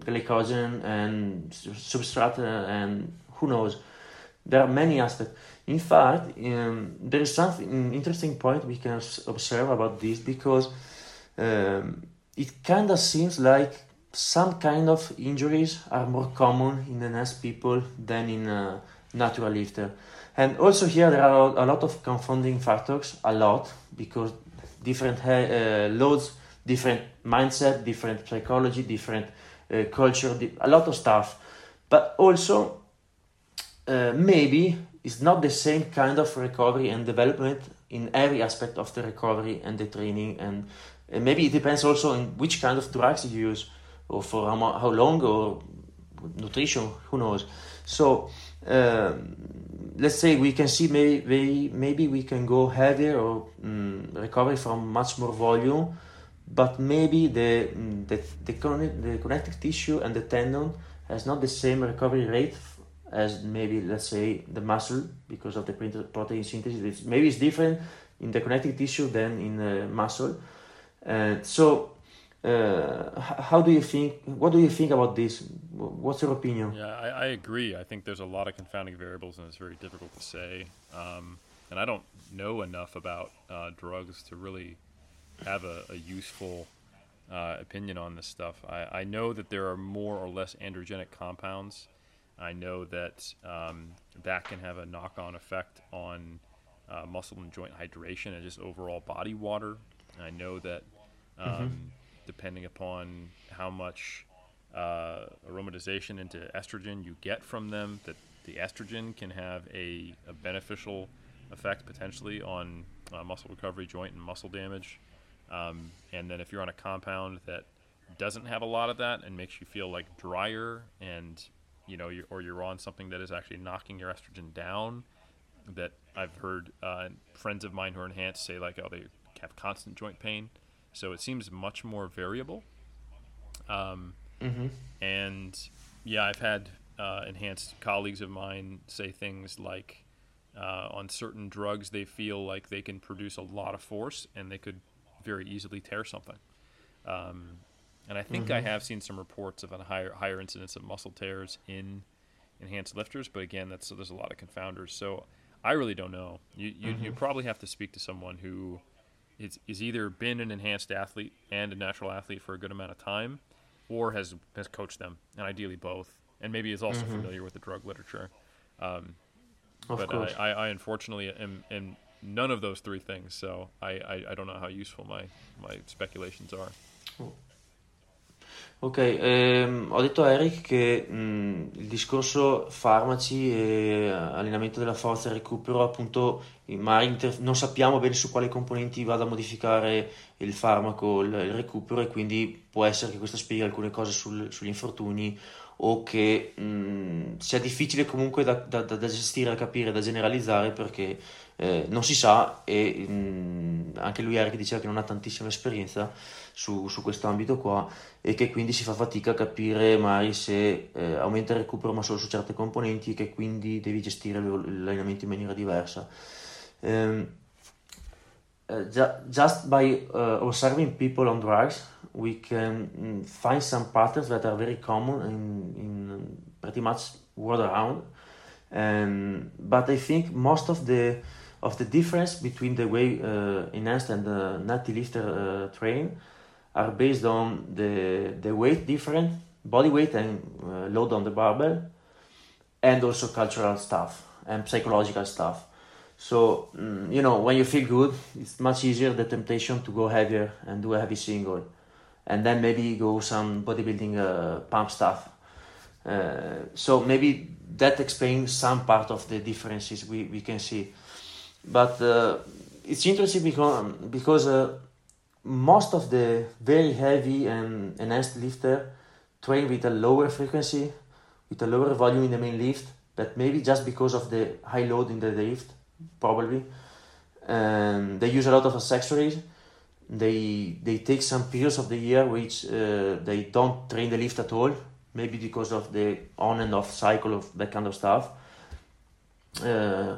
glycogen and substrate, uh, and who knows. There are many aspects. In fact, um, there is something interesting point we can observe about this because um, it kind of seems like some kind of injuries are more common in enhanced people than in a natural lifter. And also here there are a lot of confounding factors, a lot, because different uh, loads, different mindset, different psychology, different uh, culture, a lot of stuff. But also, uh, maybe it's not the same kind of recovery and development in every aspect of the recovery and the training. And, and maybe it depends also on which kind of drugs you use, or for how, how long, or nutrition, who knows. So, um, let's say we can see maybe maybe we can go heavier or um, recover from much more volume, but maybe the mm, the the, the connective tissue and the tendon has not the same recovery rate as maybe let's say the muscle because of the protein synthesis. It's, maybe it's different in the connective tissue than in the muscle, and so uh, how do you think? What do you think about this? What's your opinion? Yeah, I, I, agree. I think there's a lot of confounding variables, and it's very difficult to say. Um, and I don't know enough about uh, drugs to really have a, a useful uh, opinion on this stuff. I, I, know that there are more or less androgenic compounds. I know that um, that can have a knock-on effect on uh, muscle and joint hydration and just overall body water. I know that. Um, mm-hmm depending upon how much uh, aromatization into estrogen you get from them, that the estrogen can have a, a beneficial effect potentially on uh, muscle recovery, joint and muscle damage. Um, and then if you're on a compound that doesn't have a lot of that and makes you feel like drier and you know you're, or you're on something that is actually knocking your estrogen down that I've heard uh, friends of mine who are enhanced say like oh they have constant joint pain so it seems much more variable. Um, mm-hmm. And yeah, I've had uh, enhanced colleagues of mine say things like uh, on certain drugs they feel like they can produce a lot of force and they could very easily tear something. Um, and I think mm-hmm. I have seen some reports of a higher higher incidence of muscle tears in enhanced lifters, but again, that's so there's a lot of confounders. So I really don't know. You you, mm-hmm. you probably have to speak to someone who is, is either been an enhanced athlete and a natural athlete for a good amount of time, or has has coached them, and ideally both, and maybe is also mm-hmm. familiar with the drug literature. Um, but I, I, I, unfortunately am, am, none of those three things, so I, I, I don't know how useful my, my speculations are. Ok, ehm, ho detto a Eric che mh, il discorso farmaci e allenamento della forza e recupero, appunto, inter- non sappiamo bene su quali componenti vada a modificare il farmaco, il, il recupero, e quindi può essere che questo spieghi alcune cose sul, sugli infortuni o che mh, sia difficile comunque da, da, da, gestire, da capire, da generalizzare perché eh, non si sa e mh, anche lui Eric diceva che non ha tantissima esperienza su, su questo ambito qua e che quindi si fa fatica a capire magari se eh, aumenta il recupero ma solo su certe componenti e che quindi devi gestire l'allenamento in maniera diversa. Um, uh, ju- just by uh, observing people on drugs, we can mm, find some patterns that are very common in, in pretty much world around. Um, but I think most of the of the difference between the way uh, enhanced and the natty lifter uh, train are based on the, the weight different, body weight and uh, load on the barbell, and also cultural stuff and psychological stuff. So, mm, you know, when you feel good, it's much easier the temptation to go heavier and do a heavy single. And then maybe go some bodybuilding uh, pump stuff. Uh, so maybe that explains some part of the differences we, we can see. But uh, it's interesting because because uh, most of the very heavy and enhanced lifter train with a lower frequency, with a lower volume in the main lift, but maybe just because of the high load in the lift, probably. And they use a lot of accessories. They they take some periods of the year which uh, they don't train the lift at all, maybe because of the on and off cycle of that kind of stuff. Uh,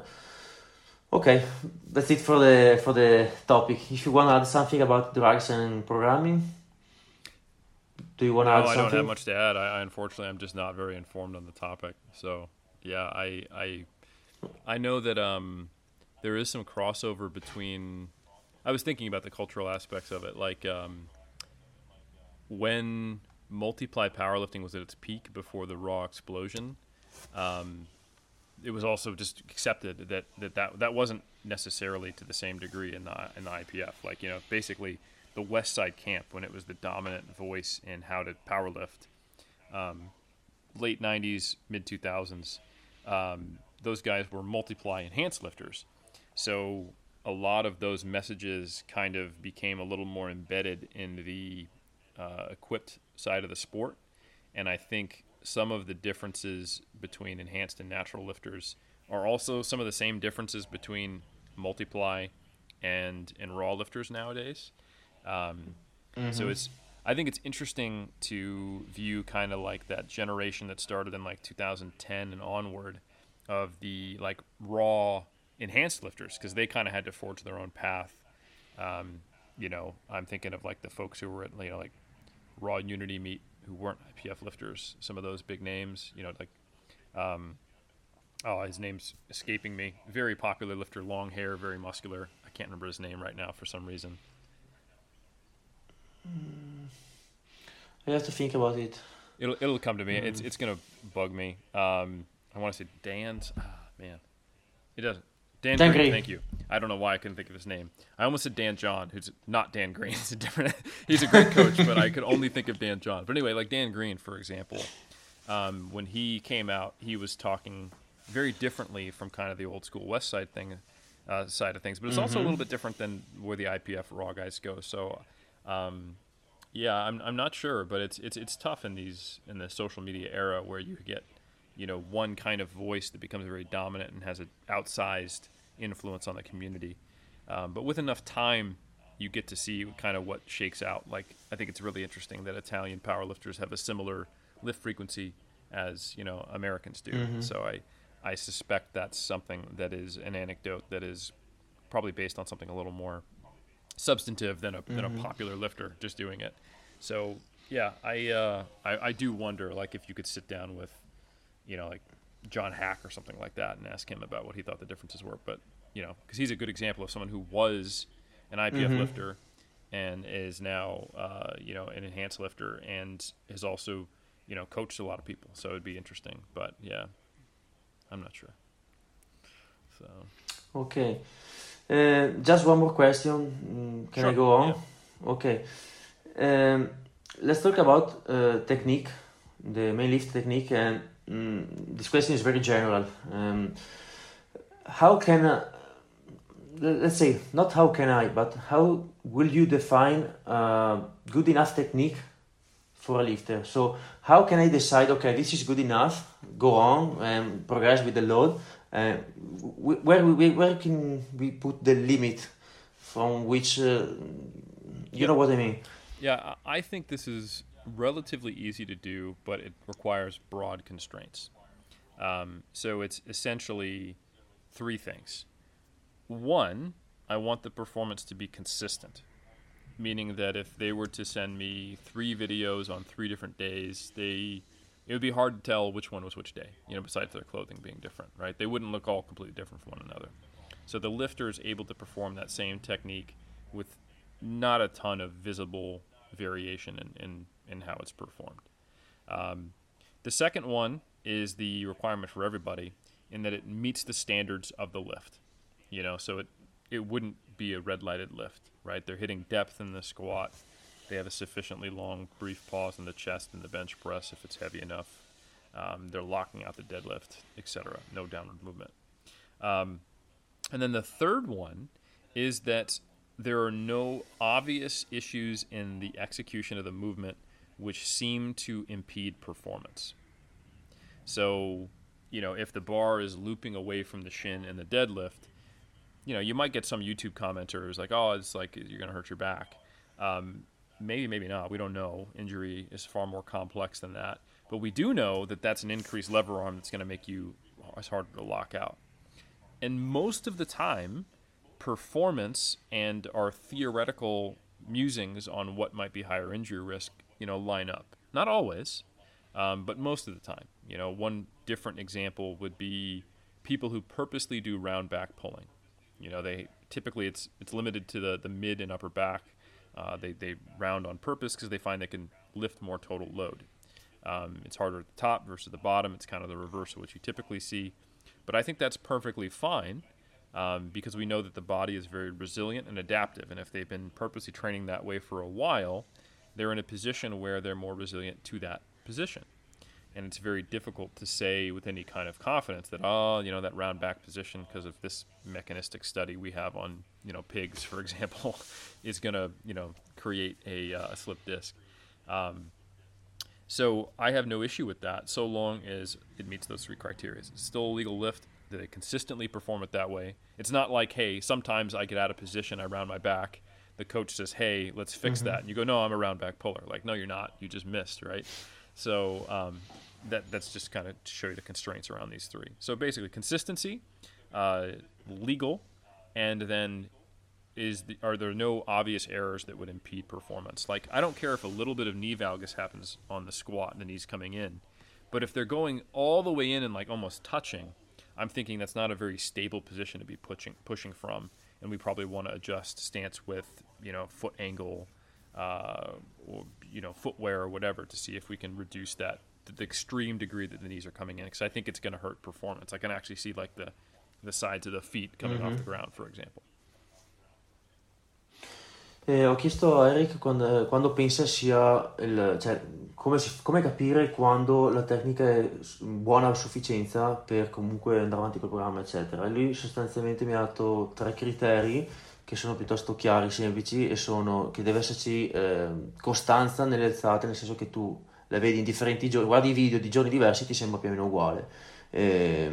okay, that's it for the for the topic. If you want to add something about drugs and programming, do you want to no, add something? I don't have much to add. I, I unfortunately I'm just not very informed on the topic. So yeah, I I I know that um there is some crossover between. I was thinking about the cultural aspects of it, like um, when multiply powerlifting was at its peak before the raw explosion. Um, it was also just accepted that, that that that wasn't necessarily to the same degree in the in the IPF. Like you know, basically the Westside camp when it was the dominant voice in how to powerlift. Um, late '90s, mid 2000s, um, those guys were multiply enhanced lifters. So a lot of those messages kind of became a little more embedded in the uh, equipped side of the sport, and I think some of the differences between enhanced and natural lifters are also some of the same differences between multiply and and raw lifters nowadays. Um, So it's I think it's interesting to view kind of like that generation that started in like 2010 and onward of the like raw enhanced lifters because they kind of had to forge their own path. Um, you know, I'm thinking of like the folks who were at you know like raw unity meet who weren't IPF lifters. Some of those big names, you know, like um, oh, his name's escaping me. Very popular lifter, long hair, very muscular. I can't remember his name right now for some reason. I have to think about it. It'll it'll come to me. It's it's gonna bug me. Um, I want to say Dan's. Ah, man, it doesn't. Dan, Dan Green, Green. Thank you. I don't know why I couldn't think of his name. I almost said Dan John, who's not Dan Green. *laughs* It's a different. he's a great coach, but I could only think of Dan John. But anyway, like Dan Green, for example, um, when he came out, he was talking very differently from kind of the old school Westside thing, uh, side of things. But it's also a little bit different than where the IPF raw guys go. So, um, yeah, I'm I'm not sure, but it's it's it's tough in these in the social media era where you get you know one kind of voice that becomes very dominant and has an outsized influence on the community. Um, but with enough time, you get to see kind of what shakes out. Like I think it's really interesting that Italian powerlifters have a similar lift frequency as you know Americans do. So I I suspect that's something that is an anecdote that is probably based on something a little more substantive than a than a popular lifter just doing it. So yeah, I, uh, I I do wonder like if you could sit down with, you know, like John Haack or something like that and ask him about what he thought the differences were. But you know, because he's a good example of someone who was an IPF lifter and is now uh, you know an enhanced lifter and has also you know coached a lot of people. So it'd be interesting. But yeah, I'm not sure. So Okay. Uh, just one more question. Mm, Can I go on? Okay. Um, let's talk about uh, technique, the main lift technique, and mm, this question is very general. Um, how can let's say not how can I, but how will you define uh, good enough technique for a lifter? So how can I decide? Okay, this is good enough. Go on and progress with the load. Uh, wh- where we, where can we put the limit from which uh, you know what I mean? Yeah, I think this is relatively easy to do, but it requires broad constraints. Um, so it's essentially three things. One, I want the performance to be consistent, meaning that if they were to send me three videos on three different days, they it would be hard to tell which one was which day. You know, besides their clothing being different, right? They wouldn't look all completely different from one another. So the lifter is able to perform that same technique with not a ton of visible variation in, in, in how it's performed. Um, the second one is the requirement for everybody in that it meets the standards of the lift. You know, so it, it wouldn't be a red lighted lift, right? They're hitting depth in the squat. They have a sufficiently long, brief pause in the chest and the bench press if it's heavy enough. Um, they're locking out the deadlift, etc. No downward movement. Um, And then the third one is that there are no obvious issues in the execution of the movement which seem to impede performance. So, you know, if the bar is looping away from the shin in the deadlift, you know, you might get some YouTube commenters like, "Oh, it's like you're going to hurt your back." Um, maybe, maybe not. We don't know. Injury is far more complex than that. But we do know that that's an increased lever arm that's going to make you it's harder to lock out. And most of the time, performance and our theoretical musings on what might be higher injury risk, you know, line up. Not always, um, but most of the time. You know, one different example would be people who purposely do round back pulling. You know, they typically it's it's limited to the, the mid and upper back. Uh, they they round on purpose because they find they can lift more total load. Um, it's harder at the top versus the bottom. It's kind of the reverse of what you typically see. But I think that's perfectly fine um, because we know that the body is very resilient and adaptive. And if they've been purposely training that way for a while, they're in a position where they're more resilient to that position. And it's very difficult to say with any kind of confidence that, oh, you know, that round back position, because of this mechanistic study we have on, you know, pigs, *laughs* for example, is going to, you know, create a, uh, a slip disc. Um, so I have no issue with that so long as it meets those three criteria. It's still a legal lift. They consistently perform it that way? It's not like, hey, sometimes I get out of position, I round my back. The coach says, hey, let's fix mm-hmm. that. And you go, no, I'm a round back puller. Like, no, you're not. You just missed, right? So um, that that's just kind of to show you the constraints around these three. So basically, consistency, uh, legal, and then is the, are there no obvious errors that would impede performance? Like I don't care if a little bit of knee valgus happens on the squat and the knees coming in, but if they're going all the way in and like almost touching, I'm thinking that's not a very stable position to be pushing pushing from, and we probably want to adjust stance with you know foot angle, uh, or you know footwear or whatever to see if we can reduce that to the extreme degree that the knees are coming in because I think it's going to hurt performance. I can actually see like the the sides of the feet coming mm-hmm. off the ground, for example. Eh, ho chiesto a Eric quando, quando pensa sia il, cioè, come, come, capire quando la tecnica è buona a sufficienza per comunque andare avanti col programma, eccetera. Lui sostanzialmente mi ha dato tre criteri che sono piuttosto chiari, semplici e sono che deve esserci eh, costanza nelle alzate, nel senso che tu la vedi in differenti giorni, guardi i video di giorni diversi ti sembra più o meno uguale. Eh,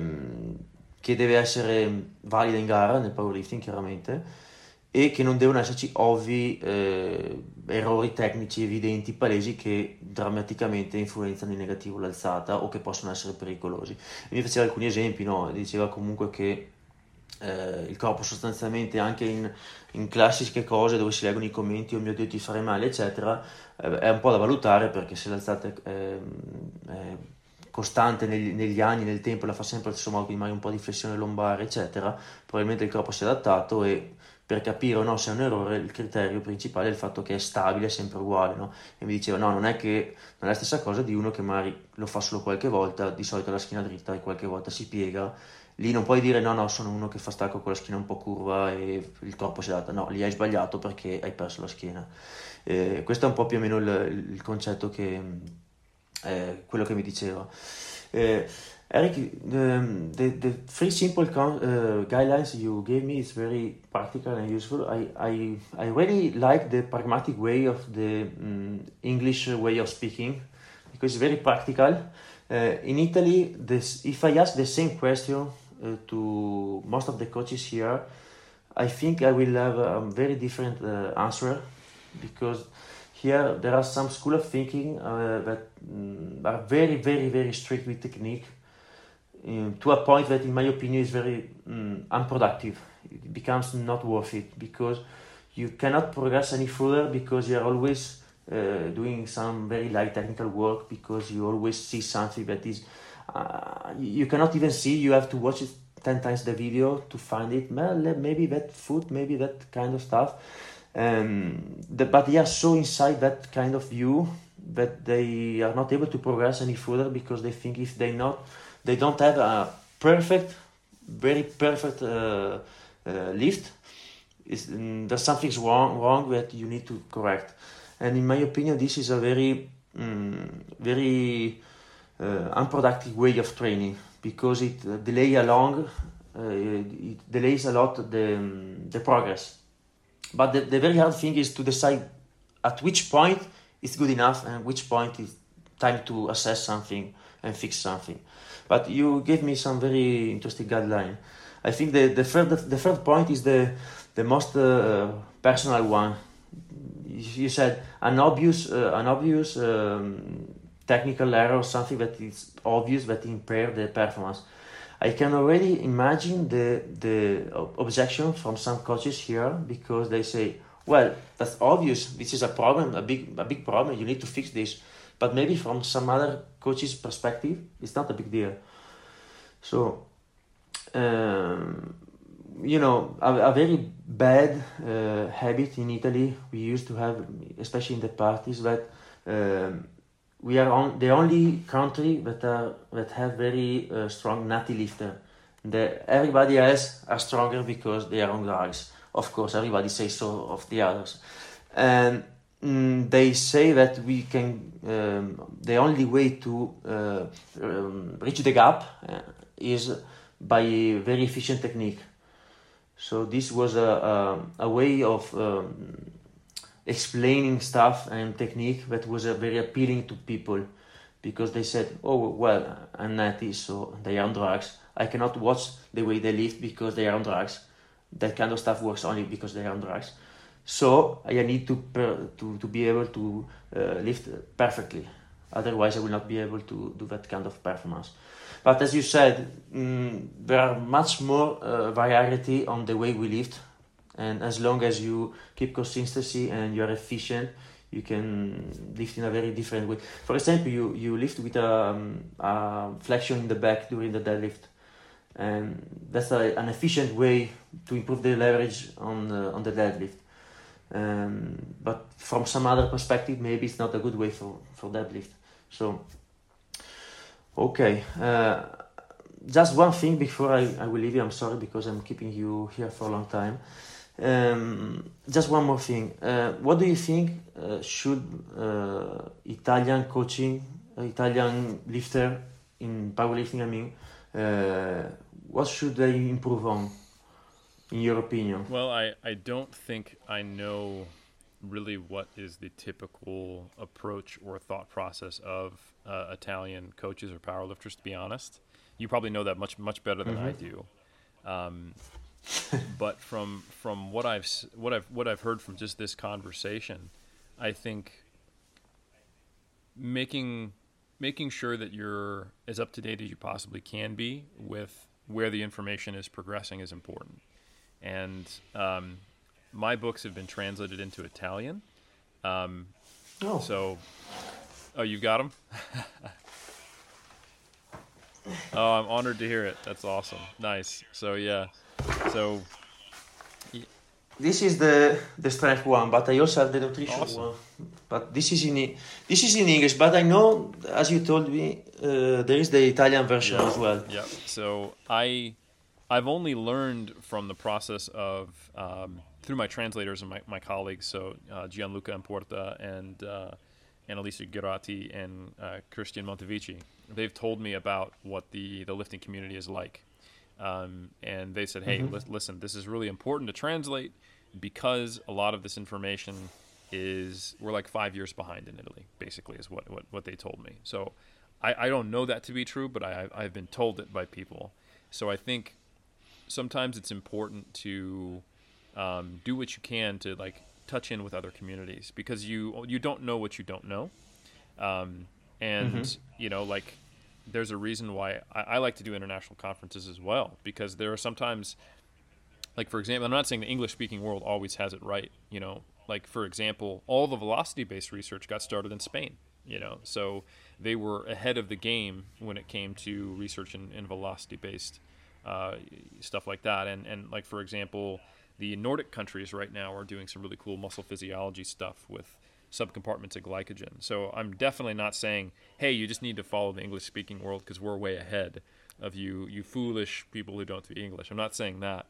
che deve essere valida in gara nel powerlifting chiaramente e che non devono esserci ovvi eh, errori tecnici evidenti, palesi che drammaticamente influenzano in negativo l'alzata o che possono essere pericolosi. E mi faceva alcuni esempi, no? diceva comunque che eh, il corpo sostanzialmente anche in, in, classiche cose dove si leggono i commenti oh mio dio ti farei male eccetera eh, è un po' da valutare perché se l'alzata è, è costante negli, negli, anni, nel tempo la fa sempre allo stesso modo quindi magari un po' di flessione lombare eccetera probabilmente il corpo si è adattato e per capire o no se è un errore, il criterio principale è il fatto che è stabile, è sempre uguale, no? E mi diceva, no, non è che non è la stessa cosa di uno che magari lo fa solo qualche volta, di solito la schiena dritta e qualche volta si piega. Lì non puoi dire, no, no, sono uno che fa stacco con la schiena un po' curva e il corpo si adatta. No, lì hai sbagliato perché hai perso la schiena. Eh, questo è un po' più o meno il, il concetto che... Eh, quello che mi diceva. Eh, Eric, um, the, the three simple uh, guidelines you gave me is very practical and useful. I, I, I really like the pragmatic way of the um, English way of speaking because it's very practical. Uh, in Italy, this, if I ask the same question uh, to most of the coaches here, I think I will have a very different uh, answer because here there are some school of thinking uh, that um, are very, very, very strict with technique to a point that, in my opinion, is very um, unproductive. It becomes not worth it because you cannot progress any further because you are always uh, doing some very light technical work because you always see something that is uh, you cannot even see. You have to watch it ten times the video to find it. Maybe that foot, maybe that kind of stuff. Um, the, but they are so inside that kind of view that they are not able to progress any further because they think if they not they don't have a perfect, very perfect uh, uh, lift. Mm, there's something wrong, wrong that you need to correct. And in my opinion, this is a very, um, very uh, unproductive way of training because it uh, delay along uh, it delays a lot the um, the progress. But the, the very hard thing is to decide at which point it's good enough and which point is time to assess something and fix something. But you gave me some very interesting guideline. I think the the third the third point is the the most uh, personal one. You said an obvious uh, an obvious um, technical error, or something that is obvious that impair the performance. I can already imagine the the objection from some coaches here because they say, well, that's obvious. This is a problem, a big a big problem. You need to fix this. But maybe from some other coach's perspective, it's not a big deal. So, um, you know, a, a very bad uh, habit in Italy we used to have, especially in the parties, that um, we are on the only country that are that have very uh, strong natty lifter. The, everybody else are stronger because they are on drugs. Of course, everybody says so of the others, and mm, they say that we can. Um, the only way to uh, um, reach the gap uh, is by very efficient technique. So this was a a, a way of um, explaining stuff and technique that was uh, very appealing to people because they said, "Oh well, I'm natty, so they are on drugs. I cannot watch the way they live because they are on drugs. That kind of stuff works only because they are on drugs. So I need to to to be able to uh, lift perfectly. Otherwise, I will not be able to do that kind of performance." But as you said, mm, there are much more uh, variety on the way we lift and as long as you keep consistency and you are efficient you can lift in a very different way for example you you lift with a, um, a flexion in the back during the deadlift and that's a, an efficient way to improve the leverage on the, on the deadlift um, but from some other perspective maybe it's not a good way for, for deadlift so okay uh, just one thing before I, I will leave you. I'm sorry because i'm keeping you here for a long time. Um, just one more thing. Uh, what do you think uh, should uh, Italian coaching, uh, Italian lifter in powerlifting, I mean, uh, what should they improve on, in your opinion? Well, I, I don't think I know really what is the typical approach or thought process of uh, Italian coaches or powerlifters, to be honest. You probably know that much, much better than mm-hmm. I do. Um, but from from what I've what I've what I've heard from just this conversation, I think making making sure that you're as up to date as you possibly can be with where the information is progressing is important. And um, my books have been translated into Italian. Um, oh. So, oh, you got them. *laughs* oh, I'm honored to hear it. That's awesome. Nice. So yeah. So this is the the strength one, but I also have the nutrition awesome. one. But this is in this is in English. But I know, as you told me, uh, there is the Italian version yeah. as well. Yeah. So I I've only learned from the process of um, through my translators and my, my colleagues. So uh, Gianluca Importa and uh, Annalisa Girati and uh, Christian Montevici. They've told me about what the the lifting community is like um, and they said, "Hey, mm-hmm. li- listen, this is really important to translate because a lot of this information is we're like five years behind in Italy. Basically, is what what, what they told me. So I, I don't know that to be true, but I I've been told it by people. So I think sometimes it's important to um, do what you can to like touch in with other communities because you you don't know what you don't know, um, and mm-hmm. you know like there's a reason why I, I, like to do international conferences as well because there are sometimes like for example i'm not saying the english speaking world always has it right you know. Like for example all the velocity based research got started in spain you know. So they were ahead of the game when it came to research in, in velocity based uh, stuff like that and and like for example the nordic countries right now are doing some really cool muscle physiology stuff with subcompartments of glycogen. So I'm definitely not saying, hey, you just need to follow the English speaking world because we're way ahead of you, you foolish people who don't speak English. I'm not saying that.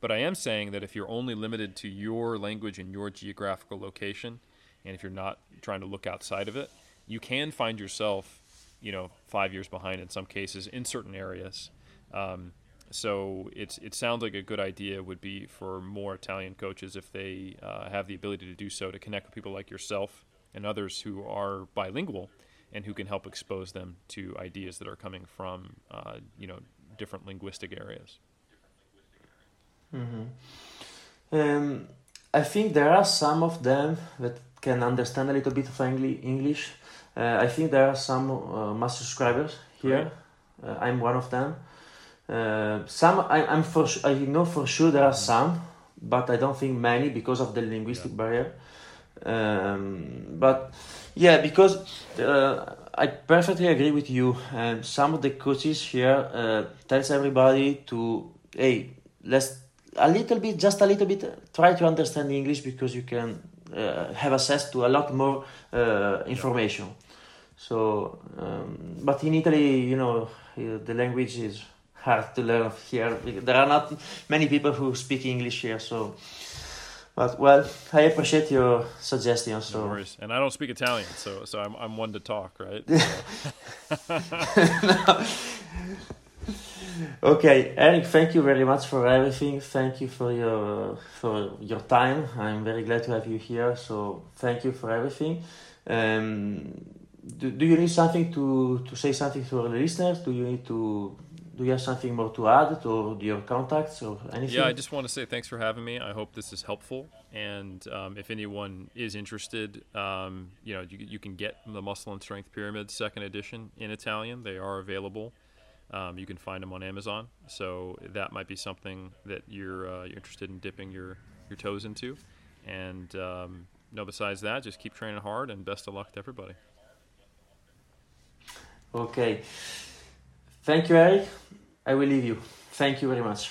But I am saying that if you're only limited to your language and your geographical location, and if you're not trying to look outside of it, you can find yourself, you know, five years behind in some cases in certain areas. Um, so it's it sounds like a good idea would be for more Italian coaches if they uh, have the ability to do so to connect with people like yourself and others who are bilingual and who can help expose them to ideas that are coming from uh, you know different linguistic areas. Mm-hmm. Um, I think there are some of them that can understand a little bit of English. Uh, I think there are some uh, MASS subscribers here. Uh, I'm one of them. Uh, some I, am for I know for sure there are mm-hmm. some, but I don't think many because of the linguistic yeah. barrier. Um, but yeah, because uh, I perfectly agree with you. And some of the coaches here uh, tells everybody to hey let's a little bit, just a little bit, try to understand English because you can uh, have access to a lot more uh, information. So, um, but in Italy, you know, the language is hard to learn here. There are not many people who speak English here, so. But well, I appreciate your suggestion. So. No worries, and I don't speak Italian, so so I'm I'm one to talk, right? *laughs* *laughs* no. okay, Eric, thank you very much for everything. Thank you for your for your time. I'm very glad to have you here. So thank you for everything. Um, do, do you need something to, to say something to our listeners? Do you need to do you have something more to add to your contacts or anything? Yeah, I just want to say thanks for having me. I hope this is helpful. And um, if anyone is interested, um, you know, you, you, can get the Muscle and Strength Pyramid second edition in Italian. They are available. Um, you can find them on Amazon, so that might be something that you're uh, you're interested in dipping your your toes into. And um, no, besides that, just keep training hard and best of luck to everybody. Okay, thank you, Eric. I will leave you. Thank you very much.